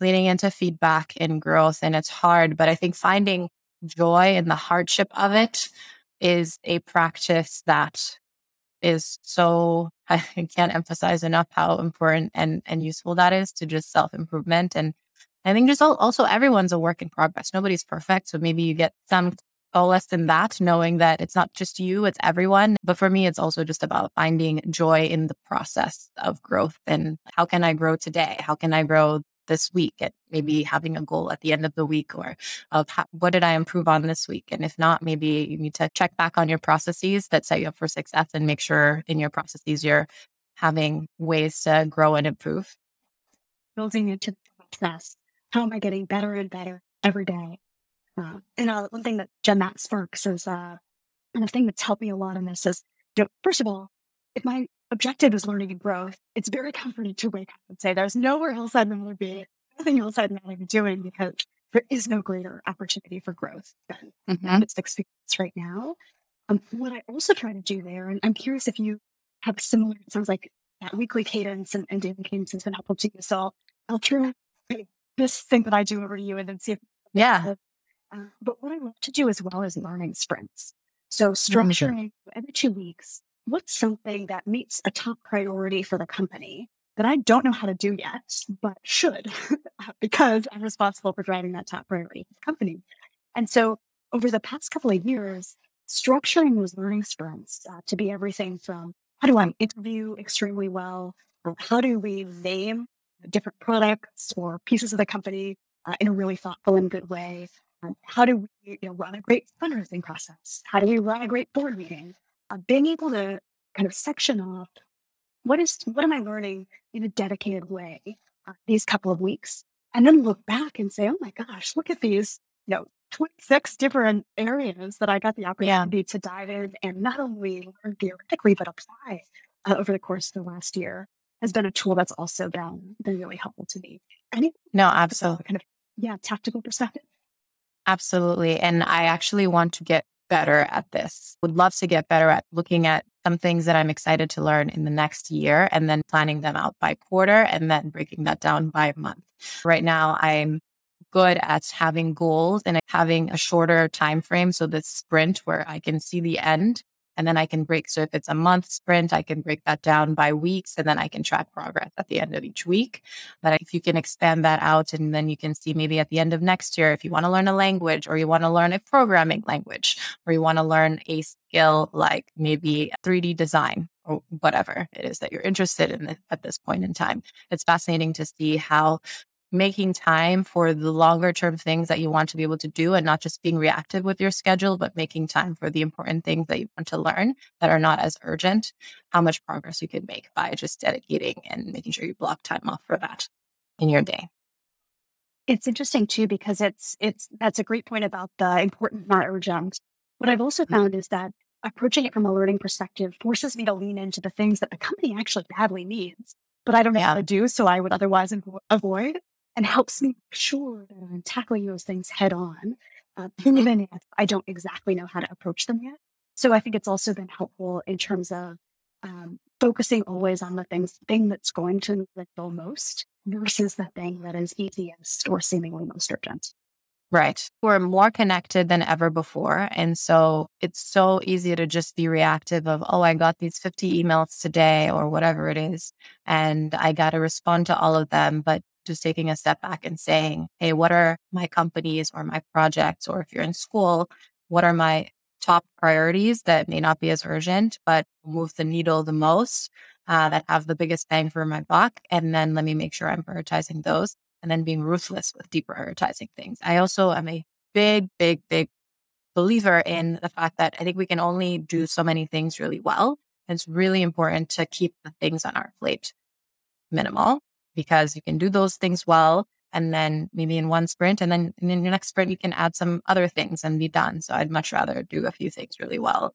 leaning into feedback and growth. And it's hard, but I think finding joy in the hardship of it is a practice that is so I can't emphasize enough how important and, and useful that is to just self improvement. And I think just also everyone's a work in progress. Nobody's perfect. So maybe you get some solace in that, knowing that it's not just you, it's everyone. But for me, it's also just about finding joy in the process of growth and how can I grow today? How can I grow this week and maybe having a goal at the end of the week or of what did I improve on this week? And if not, maybe you need to check back on your processes that set you up for success and make sure in your processes you're having ways to grow and improve. Building into the process. How am I getting better and better every day? Uh, and uh, one thing that Jen Matt Sparks is, uh, and the thing that's helped me a lot in this is, you know, first of all, if my objective is learning and growth, it's very comforting to wake up and say, there's nowhere else I'd rather be, nothing else I'd rather be doing because there is no greater opportunity for growth than mm-hmm. this experience right now. Um, what I also try to do there, and I'm curious if you have similar, it sounds like that weekly cadence and, and daily cadence has been helpful to you. So I'll, I'll this thing that I do over to you and then see if. Yeah. Uh, but what I love to do as well is learning sprints. So structuring mm-hmm. every two weeks, what's something that meets a top priority for the company that I don't know how to do yet, but should because I'm responsible for driving that top priority for the company. And so over the past couple of years, structuring those learning sprints uh, to be everything from how do I interview extremely well? How do we name different products or pieces of the company uh, in a really thoughtful and good way? Um, how do we you know, run a great fundraising process? How do we run a great board meeting? Uh, being able to kind of section off what is what am I learning in a dedicated way uh, these couple of weeks, and then look back and say, oh my gosh, look at these, you know, 26 different areas that I got the opportunity yeah. to dive in and not only learn theoretically but apply uh, over the course of the last year has been a tool that's also been been really helpful to me. Any no, absolutely, kind of yeah, tactical perspective. Absolutely, and I actually want to get better at this. Would love to get better at looking at some things that I'm excited to learn in the next year and then planning them out by quarter and then breaking that down by month. Right now I'm good at having goals and having a shorter time frame so the sprint where I can see the end and then I can break. So if it's a month sprint, I can break that down by weeks and then I can track progress at the end of each week. But if you can expand that out and then you can see maybe at the end of next year, if you want to learn a language or you want to learn a programming language or you want to learn a skill like maybe 3D design or whatever it is that you're interested in at this point in time. It's fascinating to see how making time for the longer term things that you want to be able to do and not just being reactive with your schedule, but making time for the important things that you want to learn that are not as urgent, how much progress you can make by just dedicating and making sure you block time off for that in your day. It's interesting too because it's it's that's a great point about the important not urgent. What I've also Mm-hmm. found is that approaching it from a learning perspective forces me to lean into the things that the company actually badly needs, but I don't know how to do, so I would otherwise avo- avoid, and helps me make sure that I'm tackling those things head on, uh, even if I don't exactly know how to approach them yet. So I think it's also been helpful in terms of um, focusing always on the things thing that's going to needle most versus the thing that is easiest or seemingly most urgent. Right. We're more connected than ever before. And so it's so easy to just be reactive of, oh, I got these 50 emails today or whatever it is. And I got to respond to all of them. But just taking a step back and saying, hey, what are my companies or my projects? Or if you're in school, what are my top priorities that may not be as urgent, but move the needle the most, uh, that have the biggest bang for my buck? And then let me make sure I'm prioritizing those and then being ruthless with deprioritizing things. I also am a big, big, big believer in the fact that I think we can only do so many things really well. It's really important to keep the things on our plate minimal because you can do those things well. And then maybe in one sprint, and then in your next sprint, you can add some other things and be done. So I'd much rather do a few things really well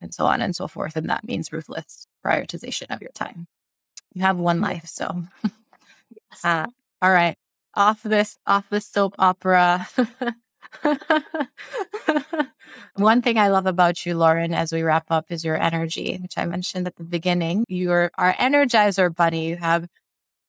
and so on and so forth. And that means ruthless prioritization of your time. You have one life. So uh, all right. Off this, off this soap opera. One thing I love about you, Lauren, as we wrap up is your energy, which I mentioned at the beginning. You're our energizer bunny. You have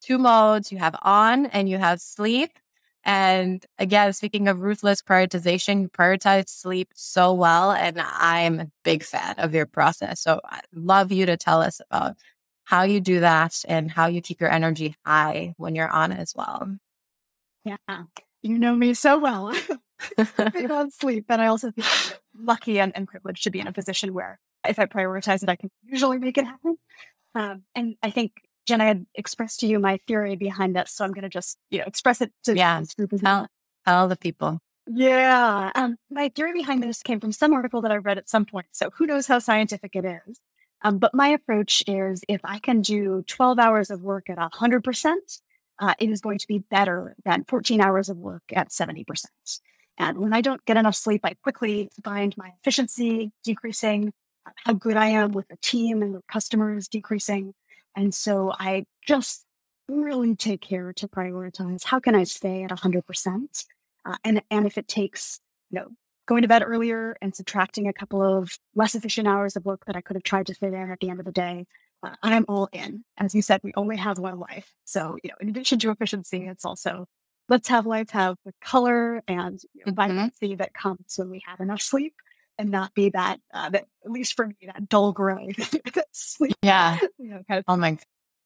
two modes. You have on and you have sleep. And again, speaking of ruthless prioritization, you prioritize sleep so well. And I'm a big fan of your process. So I'd love you to tell us about how you do that and how you keep your energy high when you're on as well. Yeah. You know me so well. On sleep. And I also feel lucky and, and privileged to be in a position where if I prioritize it, I can usually make it happen. Um, and I think, Jen, I had expressed to you my theory behind this. So I'm going to just, you know, express it to Yeah. this group well. Tell, tell the people. Yeah. Um, my theory behind this came from some article that I read at some point. So who knows how scientific it is. Um, but my approach is if I can do 12 hours of work at 100%, uh, it is going to be better than 14 hours of work at 70%. And when I don't get enough sleep, I quickly find my efficiency decreasing, uh, how good I am with the team and the customers decreasing. And so I just really take care to prioritize how can I stay at 100%. Uh, and, and if it takes, you know, going to bed earlier and subtracting a couple of less efficient hours of work that I could have tried to fit in at the end of the day, uh, I'm all in. As you said, we only have one life. So, you know, in addition to efficiency, it's also let's have life have the color and you know, Mhm. vibrancy that comes when we have enough sleep and not be that, uh, that at least for me, that dull gray sleep, Yeah. you know, kind of Oh my,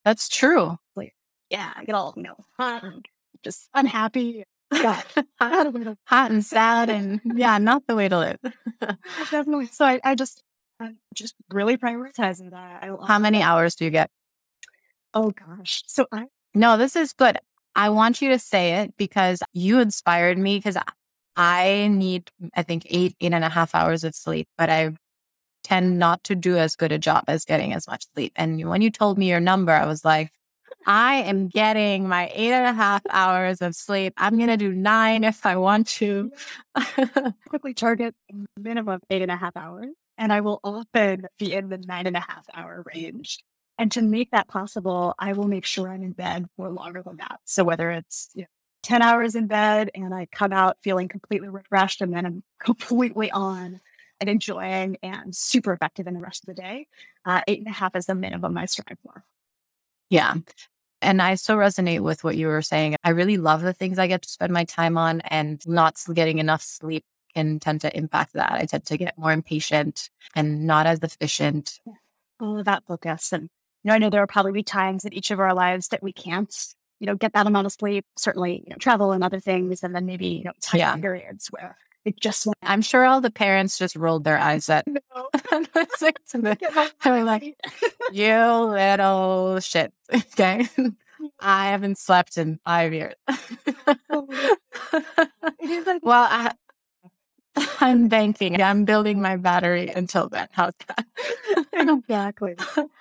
that's true. yeah, I get all, you know, hot and just unhappy. God, not a way to Hot and sad and yeah, not the way to live. definitely. So I, I just, I just really prioritizing that. I, How many hours do you get? Oh gosh. So I, No, this is good. I want you to say it because you inspired me because I need, I think, eight, eight and a half hours of sleep, but I tend not to do as good a job as getting as much sleep. And when you told me your number, I was like, I am getting my eight and a half hours of sleep. I'm going to do nine if I want to. quickly target minimum eight and a half hours, and I will often be in the nine and a half hour range. And to make that possible, I will make sure I'm in bed for longer than that. So whether it's you know, 10 hours in bed and I come out feeling completely refreshed and then I'm completely on and enjoying and super effective in the rest of the day, uh, eight and a half is the minimum I strive for. Yeah. And I so resonate with what you were saying. I really love the things I get to spend my time on, and not getting enough sleep can tend to impact that. I tend to get more impatient and not as efficient. all of that focus. And you know, I know there will probably be times in each of our lives that we can't, you know, get that amount of sleep. Certainly, you know, travel and other things, and then maybe you know, time Yeah. periods where it just won't. I'm sure all the parents just rolled their eyes at No, listening to this. get They were like, you little shit. Okay. I haven't slept in five years. Oh, It is like well, I, I'm banking. I'm building my battery until then. How's that? exactly.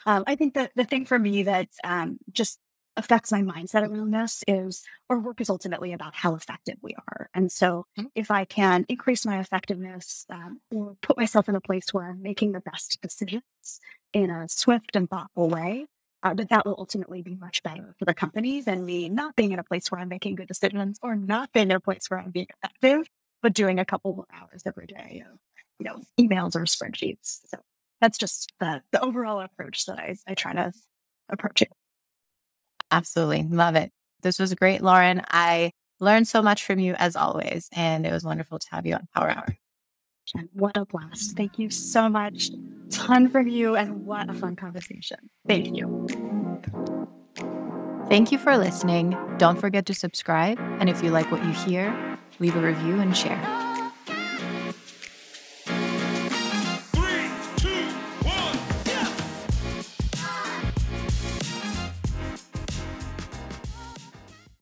Um, I think that the thing for me that um, just affects my mindset around this is our work is ultimately about how effective we are. And so Mhm. if I can increase my effectiveness um, or put myself in a place where I'm making the best decisions in a swift and thoughtful way, uh, that that will ultimately be much better for the company than me not being in a place where I'm making good decisions or not being in a place where I'm being effective, but doing a couple more hours every day of, you know, emails or spreadsheets. So that's just the, the overall approach that I, I try to approach it. Absolutely. Love it. This was great, Lauren. I learned so much from you as always, and it was wonderful to have you on Power Hour. What a blast. Thank you so much. Ton from you and what a fun conversation. Thank you. Thank you for listening. Don't forget to subscribe. And if you like what you hear, leave a review and share.